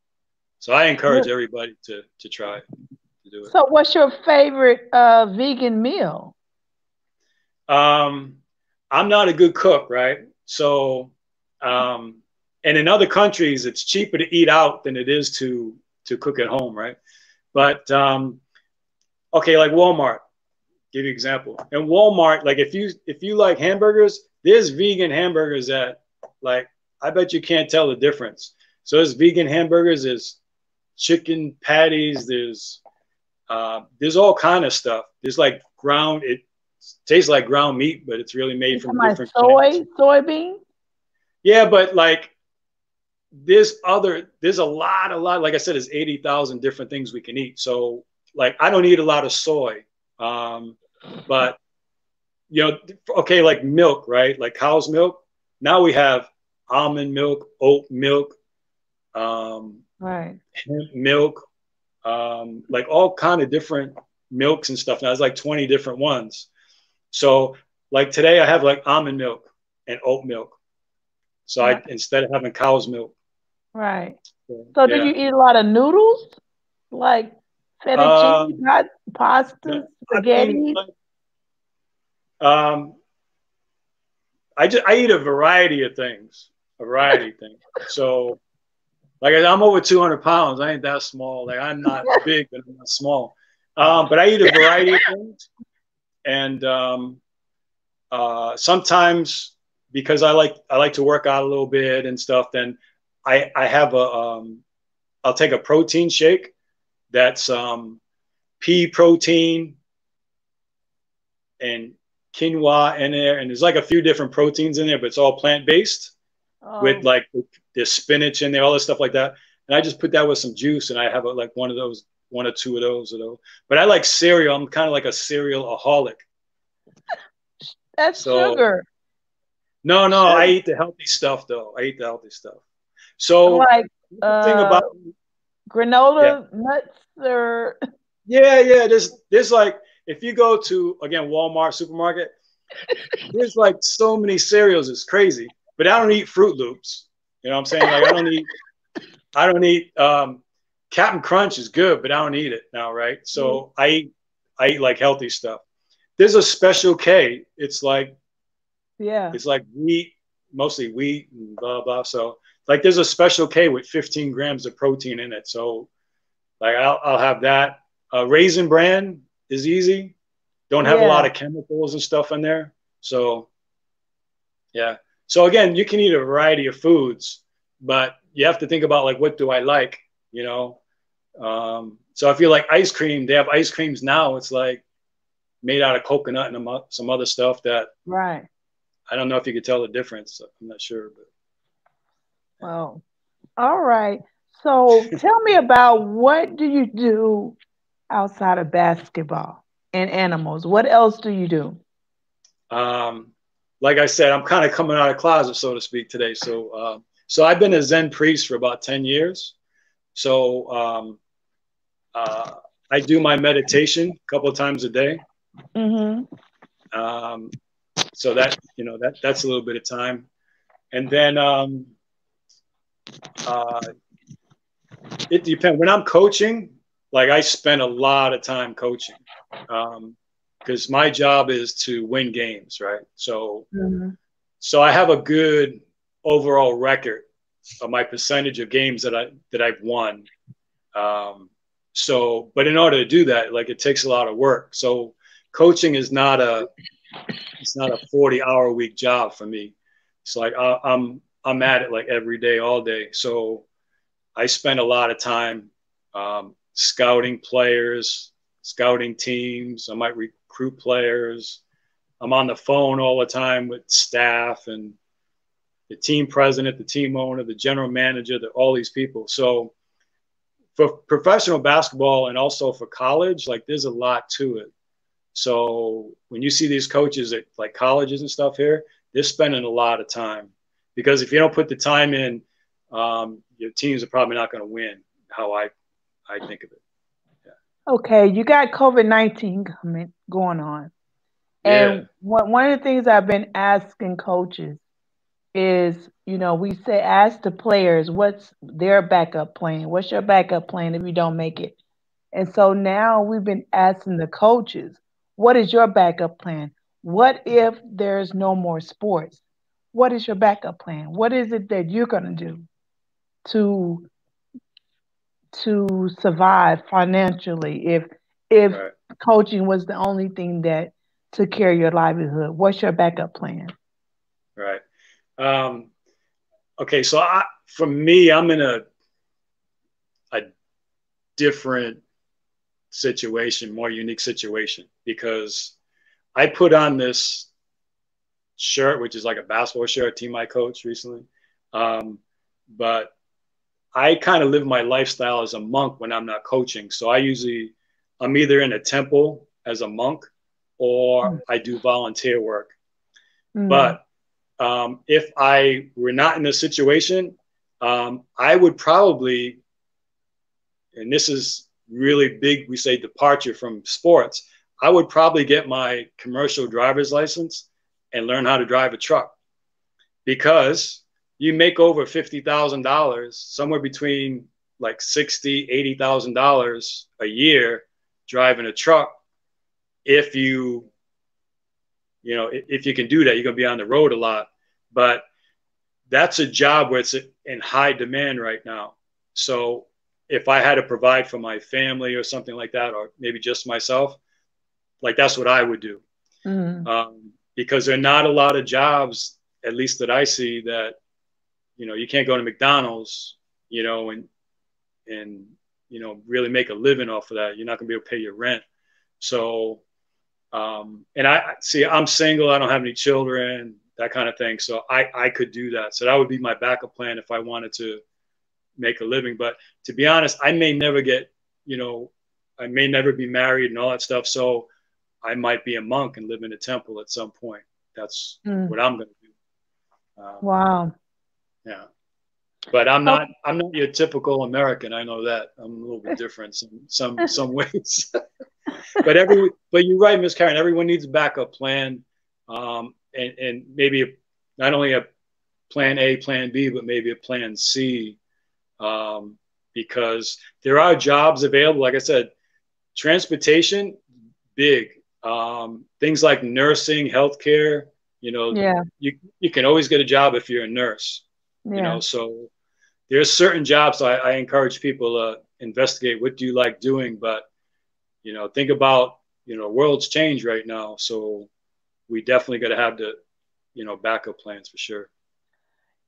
so i encourage everybody to to try it, to do it so what's your favorite uh, vegan meal um i'm not a good cook right so um and in other countries it's cheaper to eat out than it is to to cook at home right but um okay like walmart give you an example And walmart like if you if you like hamburgers there's vegan hamburgers that like I bet you can't tell the difference. So there's vegan hamburgers, there's chicken patties, there's uh, there's all kind of stuff. There's like ground. It tastes like ground meat, but it's really made from different soy plants. soybean. Yeah, but like this other there's a lot, a lot. Like I said, there's eighty thousand different things we can eat. So like I don't eat a lot of soy, um, but you know, okay, like milk, right? Like cow's milk. Now we have almond milk, oat milk, um, right, hemp milk, um, like all kind of different milks and stuff. Now there's like 20 different ones. So like today I have like almond milk and oat milk. So I instead of having cow's milk. Right. So, so yeah. do you eat a lot of noodles? Like fettuccine, uh, pasta, spaghetti? I mean, um, I just I eat a variety of things a variety thing. So, like I'm over 200 pounds. I ain't that small. Like I'm not big, but I'm not small. Um, but I eat a variety of things, and um, uh, sometimes because I like I like to work out a little bit and stuff. Then I I have a um, I'll take a protein shake that's um, pea protein and quinoa in there, and there's like a few different proteins in there, but it's all plant based oh. with like the spinach in there, all this stuff like that. And I just put that with some juice, and I have a, like one of those, one or two of those, you know. But I like cereal. I'm kind of like a cereal aholic. That's so, sugar. No, no, I eat the healthy stuff though. I eat the healthy stuff. So like uh, thing about granola yeah. nuts or yeah, yeah. There's there's like if you go to again Walmart supermarket, there's like so many cereals. It's crazy but I don't eat Froot Loops. You know what I'm saying? Like I don't eat, I don't eat. Um, Captain Crunch is good, but I don't eat it now, right? So mm. I eat, I eat like healthy stuff. There's a special K. It's like, yeah, it's like wheat, mostly wheat and blah blah. So like, there's a special K with 15 grams of protein in it. So like, I'll, I'll have that. Uh, Raisin Bran is easy. Don't have yeah. a lot of chemicals and stuff in there. So Yeah. So again, you can eat a variety of foods, but you have to think about like, what do I like? You know? Um, so if you like ice cream, they have ice creams now. It's like made out of coconut and some other stuff that right. I don't know if you could tell the difference. I'm not sure, but well, all right. So tell me about what do you do outside of basketball and animals? What else do you do? Um, like I said, I'm kind of coming out of closet, so to speak, today. So, uh, so I've been a Zen priest for about ten years. So um, uh, I do my meditation a couple of times a day. Mm-hmm. Um, so that you know that that's a little bit of time, and then um, uh, it depends. When I'm coaching, like I spend a lot of time coaching because um, my job is to win games, right? So, mm-hmm. so I have a good overall record of my percentage of games that I that I've won. Um, so, but in order to do that, like it takes a lot of work. So, coaching is not a it's not a 40 hour week job for me. It's like I, I'm I'm at it like every day, all day. So I spend a lot of time um, scouting players, scouting teams. I might recruit players. I'm on the phone all the time with staff and the team president, the team owner, the general manager, the, all these people. So for professional basketball and also for college, like there's a lot to it. So when you see these coaches at like colleges and stuff here, they're spending a lot of time because if you don't put the time in, um, your teams are probably not going to win. How I, I think of it. Yeah. Okay, you got COVID nineteen coming going on, and yeah. one one of the things I've been asking coaches is, you know, we say ask the players what's their backup plan. What's your backup plan if you don't make it? And so now we've been asking the coaches, what is your backup plan? What if there's no more sports? What is your backup plan? What is it that you're going to do to to survive financially if if right. coaching was the only thing that took care of your livelihood? What's your backup plan? Right. Um, okay, so I, for me, I'm in a a different situation, more unique situation because I put on this shirt, which is like a basketball shirt, team I coached recently. Um, but I kind of live my lifestyle as a monk when I'm not coaching. So I usually, I'm either in a temple as a monk or mm. I do volunteer work. Mm. But um, if I were not in this situation, um, I would probably, and this is really big, we say departure from sports, I would probably get my commercial driver's license and learn how to drive a truck because you make over $50,000, somewhere between like $60,000, $80,000 a year driving a truck. If you, you know, if you can do that, you're going to be on the road a lot. But that's a job where it's in high demand right now. So if I had to provide for my family or something like that, or maybe just myself, like that's what I would do. Mm-hmm. Um, because there are not a lot of jobs, at least that I see, that you know you can't go to McDonald's, you know, and and you know really make a living off of that. You're not going to be able to pay your rent. So, um, and I see I'm single. I don't have any children, that kind of thing. So I I could do that. So that would be my backup plan if I wanted to make a living. But to be honest, I may never get, you know, I may never be married and all that stuff. So I might be a monk and live in a temple at some point. That's mm. what I'm going to do. Um, wow. Yeah. But I'm not. I'm not your typical American. I know that. I'm a little bit different in some some ways. but every. But you're right, Miss Karen. Everyone needs a backup plan, um, and and maybe a, not only a plan A, plan B, but maybe a plan C, um, because there are jobs available. Like I said, transportation, big. Um, things like nursing, healthcare, you know, yeah. you, you can always get a job if you're a nurse, yeah. you know, so there's certain jobs I, I encourage people to investigate what do you like doing, but, you know, think about, you know, world's change right now. So we definitely got to have the, you know backup plans for sure.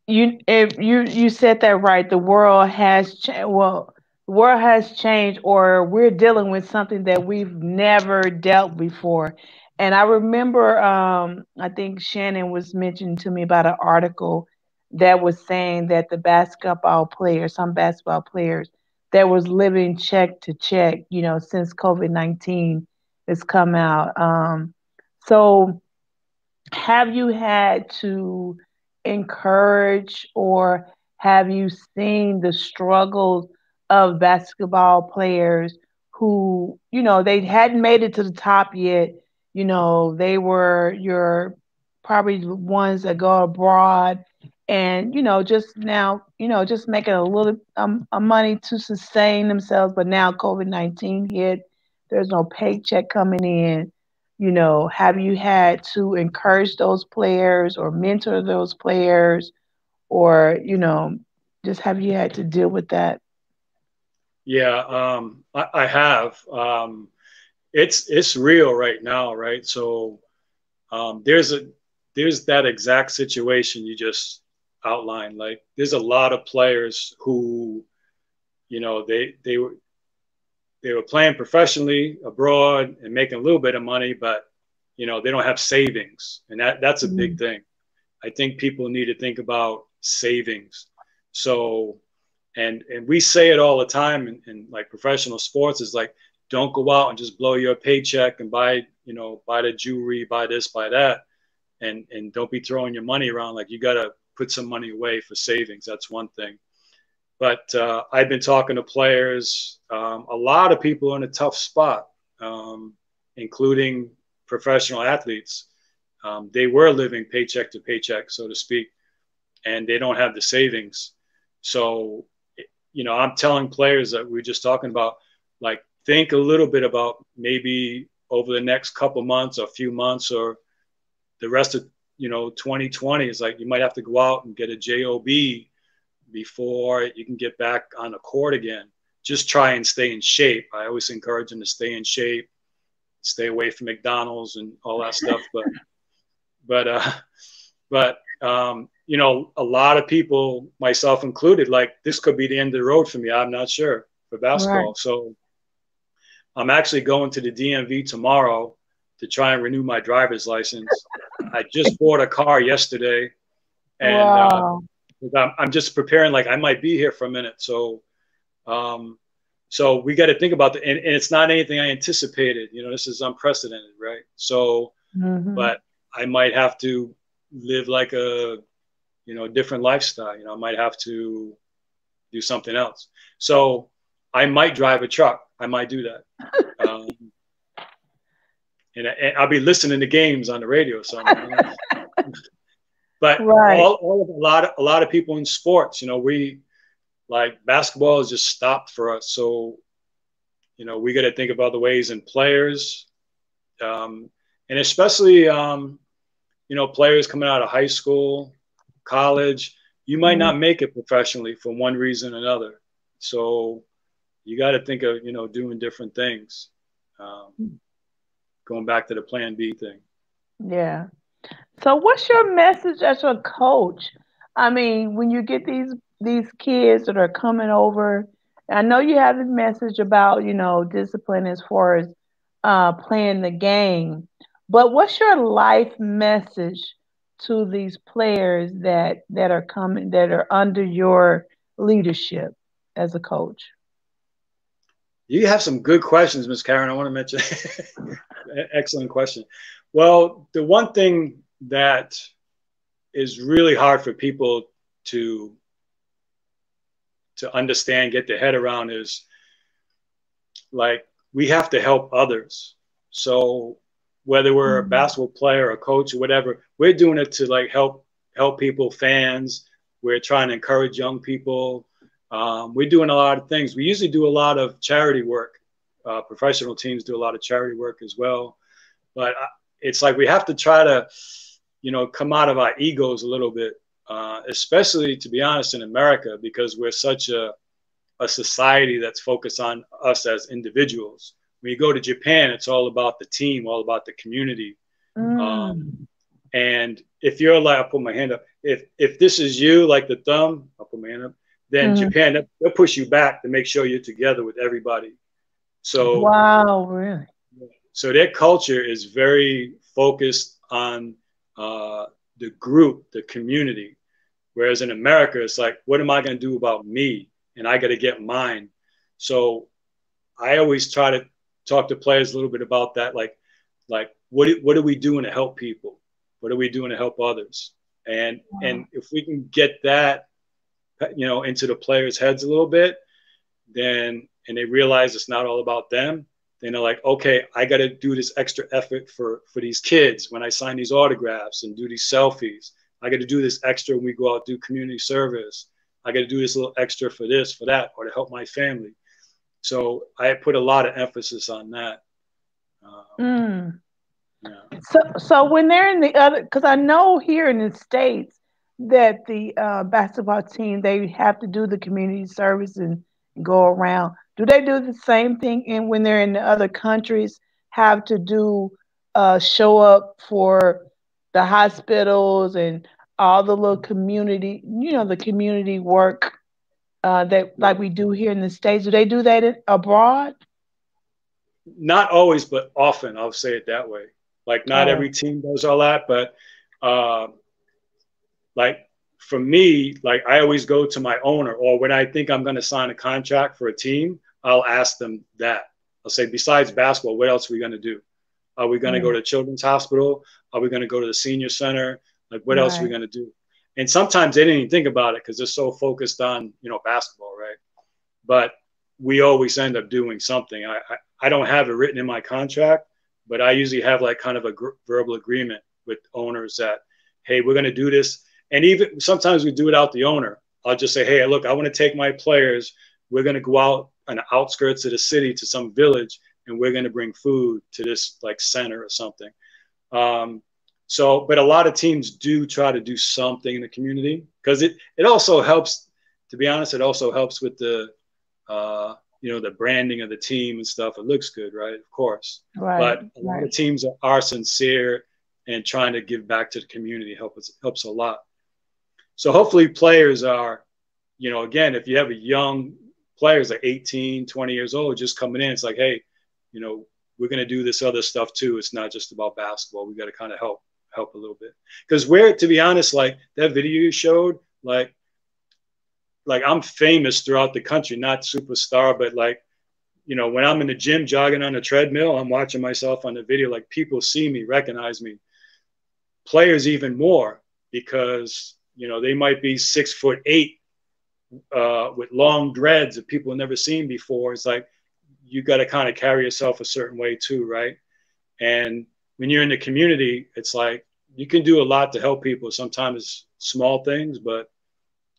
You if you you said that right. The world has changed. Well, the world has changed, or we're dealing with something that we've never dealt before. And I remember, um, I think Shannon was mentioning to me about an article that was saying that the basketball players, some basketball players, that was living check to check, you know, since COVID 19 has come out. Um, so, have you had to encourage or have you seen the struggles of basketball players who, you know, they hadn't made it to the top yet? You know, they were your probably ones that go abroad and you know just now you know just making a little um, money to sustain themselves. But now covid-19 hit. There's no paycheck coming in. You know have you had to encourage those players or mentor those players? Or you know just have you had to deal with that? Yeah um, I, I, have. Um, it's it's real right now right? So um, there's a there's that exact situation you just outlined. Like there's a lot of players who, you know, they they were they were playing professionally abroad and making a little bit of money, but you know they don't have savings, and that that's a mm-hmm. big thing. I think people need to think about savings. So, and and we say it all the time in, in like professional sports is like don't go out and just blow your paycheck and buy you know buy the jewelry, buy this, buy that, and and don't be throwing your money around. Like you gotta put some money away for savings. That's one thing. But uh, I've been talking to players. Um, a lot of people are in a tough spot, um, including professional athletes. Um, they were living paycheck to paycheck, so to speak, and they don't have the savings. So, you know, I'm telling players that we are just talking about, like, think a little bit about maybe over the next couple months, or a few months, or the rest of you know 2020 is like you might have to go out and get a job before you can get back on the court again. Just try and stay in shape. I always encourage them to stay in shape stay away from mcdonald's and all that stuff but but uh but um you know a lot of people myself included like this could be the end of the road for me. I'm not sure for basketball. Right. so i'm actually going to the dmv tomorrow to try and renew my driver's license I just bought a car yesterday, and uh, wow. uh, I'm, I'm, just preparing. Like I might be here for a minute, so um, so we got to think about that. And, and, it's not anything I anticipated. You know, this is unprecedented, right? So, mm-hmm. but I might have to live like a you know different lifestyle. You know, I might have to do something else. So I might drive a truck. I might do that. Um, and, and I'll be listening to games on the radio. So, but right. all, all of, a lot of a lot of people in sports, you know, we like basketball has just stopped for us. So, you know, we got to think of other ways and players, um, and especially um, you know players coming out of high school, college. You might mm-hmm. not make it professionally for one reason or another. So, you got to think of you know doing different things. Um, going back to the plan B thing. Yeah. So what's your message as a coach? I mean, when you get these these kids that are coming over, I know you have a message about, you know, discipline as far as uh, playing the game, but what's your life message to these players that that are coming that are under your leadership as a coach? You have some good questions, Miss Karen. I want to mention. Excellent question. Well, the one thing that is really hard for people to to understand, get their head around is like we have to help others. So whether we're mm-hmm. a basketball player, a coach, or whatever, we're doing it to like help help people, fans. We're trying to encourage young people um, we're doing a lot of things. We usually do a lot of charity work. Uh, professional teams do a lot of charity work as well. But uh, it's like we have to try to, you know, come out of our egos a little bit, uh, especially to be honest in America, because we're such a, a society that's focused on us as individuals. When you go to Japan, it's all about the team, all about the community. Mm. Um, And if you're like, I'll put my hand up. If if this is you, like the thumb, I'll put my hand up. Then Mhm. Japan they'll push you back to make sure you're together with everybody. So Wow, really? so their culture is very focused on uh, the group, the community. Whereas in America, it's like, what am I going to do about me? And I got to get mine. So I always try to talk to players a little bit about that. Like, like what, what are we doing to help people? What are we doing to help others? And, and if we can get that, you know, into the players' heads a little bit, then, and they realize it's not all about them, then they're like, okay, I got to do this extra effort for for these kids when I sign these autographs and do these selfies. I got to do this extra when we go out do community service. I got to do this little extra for this, for that, or to help my family. So I put a lot of emphasis on that. Um, Mm. yeah. So, so when they're in the other, because I know here in the states that the uh, basketball team they have to do the community service and go around. Do they do the same thing? And when they're in the other countries, have to do uh, show up for the hospitals and all the little community, you know, the community work uh, that like we do here in the states. Do they do that in, abroad? not always, but often. I'll say it that way. Like not Oh. every team does all that, but uh, like for me, like I always go to my owner, or when I think I'm going to sign a contract for a team, I'll ask them that. I'll say, besides basketball, what else are we going to do? Are we going to go to Children's Hospital? Are we going to go to the senior center? Like, what else are we going to do? And sometimes they didn't even think about it because they're so focused on, you know, basketball, right? But we always end up doing something. I, I, I don't have it written in my contract, but I usually have like kind of a gr- verbal agreement with owners that, hey, we're going to do this. And even sometimes we do it out the owner. I'll just say, hey, look, I want to take my players. We're going to go out on the outskirts of the city to some village, and we're going to bring food to this like center or something. Um, so, but a lot of teams do try to do something in the community because it it also helps. To be honest, it also helps with the uh, you know the branding of the team and stuff. It looks good, right? Of course, Right. but a lot right. of teams are, are sincere and trying to give back to the community helps helps a lot. So hopefully players are, you know, again, if you have a young players like 18, 20 years old just coming in, it's like, hey, you know, we're going to do this other stuff too. It's not just about basketball. We got to kind of help help a little bit because where, to be honest, like that video you showed, like, like I'm famous throughout the country, not superstar, but like, you know, when I'm in the gym jogging on a treadmill, I'm watching myself on the video. Like people see me, recognize me. Players even more because you know they might be six foot eight uh, with long dreads that people have never seen before. It's like you got to kind of carry yourself a certain way too, right? And when you're in the community, it's like you can do a lot to help people. Sometimes it's small things, but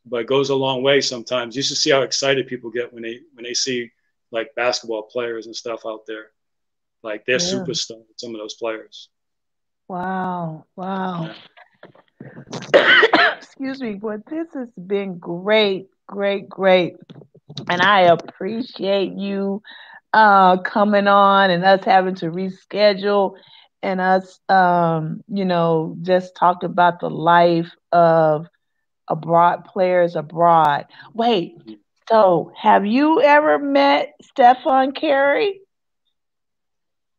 but it goes a long way. Sometimes you should see how excited people get when they when they see like basketball players and stuff out there. Like they're Yeah. superstars. Some of those players. Wow. Wow. Excuse me, but this has been great, great, great. And I appreciate you uh coming on and us having to reschedule and us um, you know, just talk about the life of abroad players abroad. Wait, so have you ever met Stephen Curry?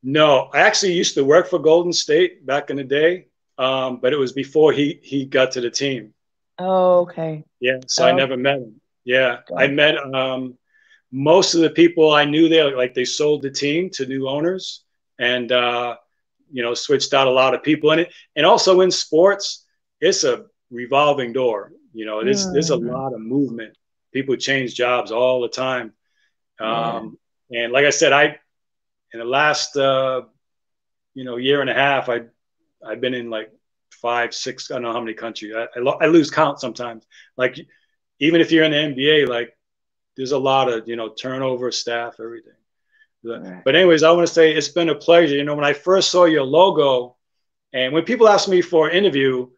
No, I actually used to work for Golden State back in the day, um, but it was before he he got to the team. Oh, okay. Yeah, so I Oh. never met him. Yeah, Okay. I met um, most of the people I knew there. Like they sold the team to new owners, and uh, you know switched out a lot of people in it. And also in sports, it's a revolving door. You know, there's there's a lot of movement. People change jobs all the time. Yeah. Um, And like I said, I in the last uh, you know year and a half, I I've been in like five, six, I don't know how many countries. I, I, lo- I lose count sometimes. Like even if you're in the NBA, like there's a lot of you know turnover, staff, everything. But, Right. but anyways, I want to say it's been a pleasure. You know, when I first saw your logo, and when people ask me for an interview,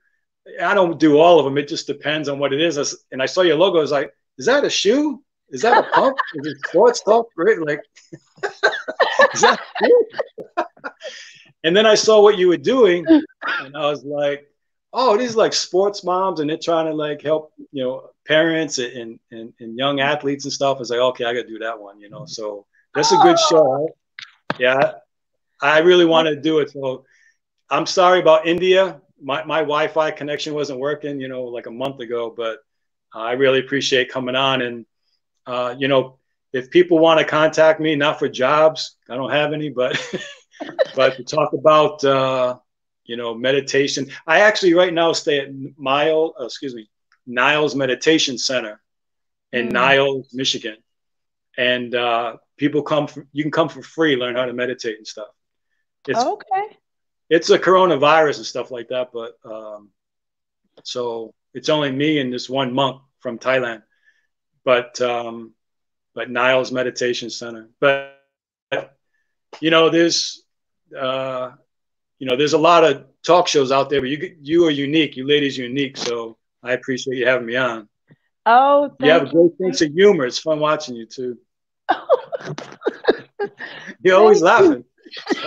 I don't do all of them. It just depends on what it. I s- And I saw your logo. I was like, is that a shoe? Is that a pump? is it sports talk? Great. Like, is that shoe? And then I saw what you were doing, and I was like, oh, these like sports moms, and they're trying to like help, you know, parents and and, and young athletes and stuff. I was like, okay, I got to do that one, you know. So that's a good show. Yeah, I really want to do it. So I'm sorry about India. My my Wi-Fi connection wasn't working, you know, like a month ago, but I really appreciate coming on and uh, you know, if people want to contact me, not for jobs, I don't have any, but but to talk about uh, you know meditation. I actually right now stay at Mile, uh, excuse me, Niles Meditation Center in mm. Niles, Michigan, and uh, people come. For, you can come for free, learn how to meditate and stuff. It's, okay. It's a coronavirus and stuff like that, but um, so it's only me and this one monk from Thailand, but um, but Niles Meditation Center. But you know, there's uh, you know, there's a lot of talk shows out there, but you you are unique. You ladies are unique, so I appreciate you having me on. Oh, you have a great sense of humor. It's fun watching you too. You're always laughing.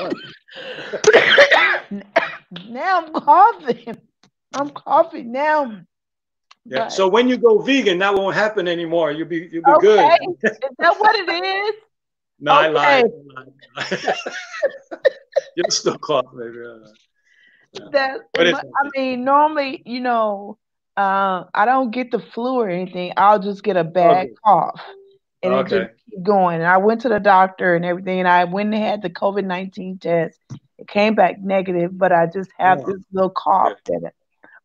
now I'm coughing. I'm coughing now. Yeah. But, so when you go vegan, that won't happen anymore. You'll be you'll be okay. good. is that what it is? No, okay. I lied. I lied. You're still coughing, baby. Yeah. That, I mean, normally, you know, uh, I don't get the flu or anything. I'll just get a bad okay. cough, and okay. it just keep going. And I went to the doctor and everything, and I went and had the COVID nineteen test. It came back negative, but I just have yeah. this little cough that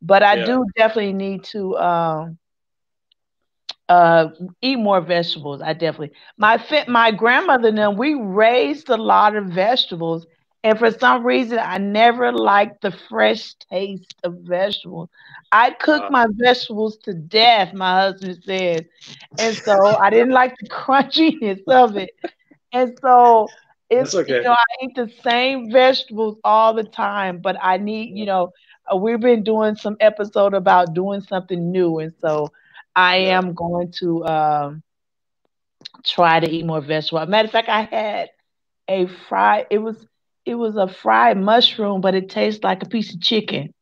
but I yeah. do definitely need to um, uh, eat more vegetables. I definitely my fit my grandmother and them, we raised a lot of vegetables, and for some reason I never liked the fresh taste of vegetables. I cook my vegetables to death, my husband said. And so I didn't like the crunchiness of it. And so it's okay. you know, I eat the same vegetables all the time, but I need, you know, uh, we've been doing some episode about doing something new, and so I am going to um, try to eat more vegetable. Matter of fact, I had a fried. It was it was a fried mushroom, but it tastes like a piece of chicken.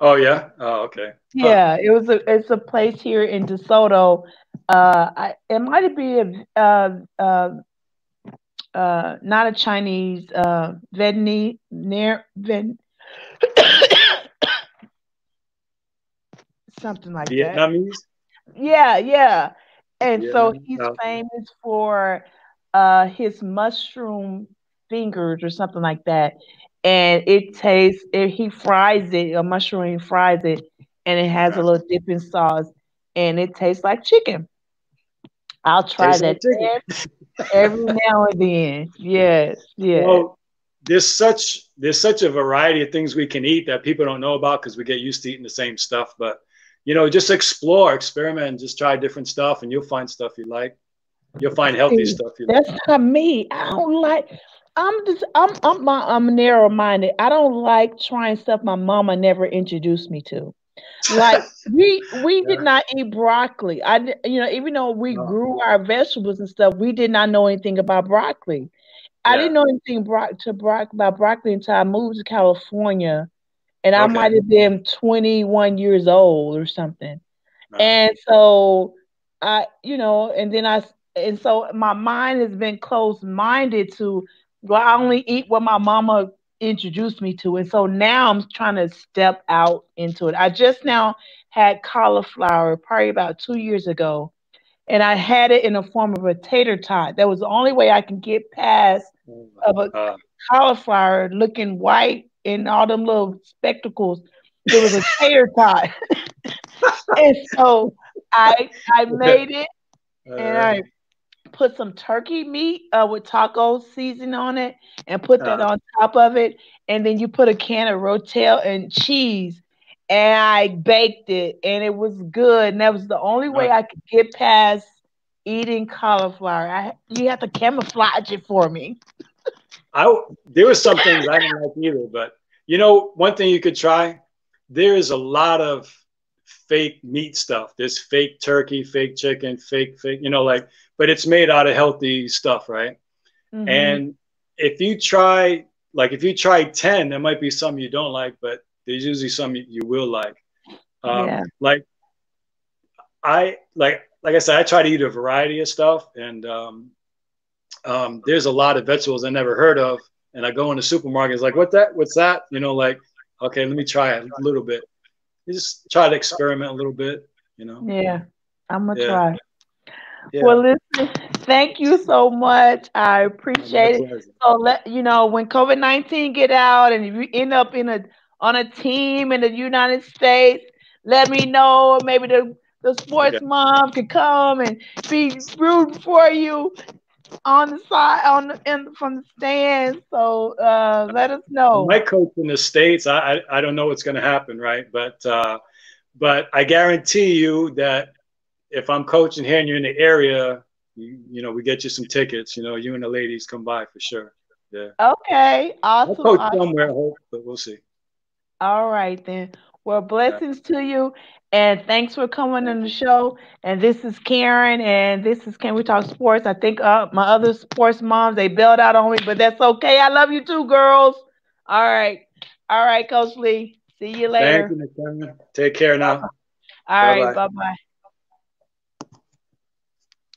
Oh yeah. Oh okay. Yeah, it was a it's a place here in DeSoto. Uh, I, it might be a uh, uh, uh, not a Chinese uh, Vietnamese near Ven- something like that. Vietnamese? that. Yeah, yeah. And yeah. so he's famous for uh his mushroom fingers or something like that. And it tastes it, he fries it, a mushroom he fries it, and it has a little dipping sauce, and it tastes like chicken. I'll try tastes that like every, every now and then. Yes, yes. Well, there's such there's such a variety of things we can eat that people don't know about because we get used to eating the same stuff. But you know, just explore, experiment, just try different stuff, and you'll find stuff you like. You'll find healthy stuff you That's like. not me. I don't like. I'm just. I'm. I'm. I'm narrow minded. I don't like trying stuff my mama never introduced me to. Like we we yeah. did not eat broccoli. I you know even though we no. grew our vegetables and stuff, we did not know anything about broccoli. Yeah. I didn't know anything bro- to bro- about broccoli until I moved to California and I might have been 21 years old or something. And so I, you know, and then I, and so my mind has been closed minded to, well, I only eat what my mama introduced me to. And so now I'm trying to step out into it. I just now had cauliflower probably about two years ago, and I had it in the form of a tater tot. That was the only way I can get past oh of a uh, cauliflower looking white in all them little spectacles. There was a tater tot, and so I I made it, and I put some turkey meat uh, with taco seasoning on it, and put that uh, on top of it, and then you put a can of rotel and cheese, and I baked it, and it was good, and that was the only way I could get past eating cauliflower. I you have to camouflage it for me. I there were some things I didn't like either, but you know, one thing you could try. There is a lot of fake meat stuff. There's fake turkey, fake chicken, fake fake. You know, like, but it's made out of healthy stuff, right? Mm-hmm. And if you try, like, if you try ten, there might be some you don't like, but there's usually some you will like. Um, Yeah. Like I like like I said, I try to eat a variety of stuff, and um, um, there's a lot of vegetables I never heard of, and I go in the supermarket, it's like, what that? What's that? You know, like, okay, let me try it a little bit. You just try to experiment a little bit, you know. Yeah, I'm gonna Yeah. try. Yeah. Well, listen, thank you so much. I appreciate it. So let you know when COVID nineteen get out and if you end up in a on a team in the United States, let me know. Maybe the the sports Okay. mom could come and be rooting for you on the side on the in from the stands. So uh, let us know. My coach in the states, I I, I don't know what's going to happen, right? But uh, but I guarantee you that if I'm coaching here and you're in the area, you, you know, we get you some tickets. You know, you and the ladies come by for sure. Yeah, Okay, I'll coach awesome. somewhere, I hope, but we'll see. All right then. Well, blessings to you, and thanks for coming on the show. And this is Karen, and this is Can We Talk Sports? I think uh, my other sports moms they bailed out on me, but that's okay. I love you too, girls. All right, all right, Coach Lee. See you later. Thank you, Take care now. All right, Bye-bye. bye bye.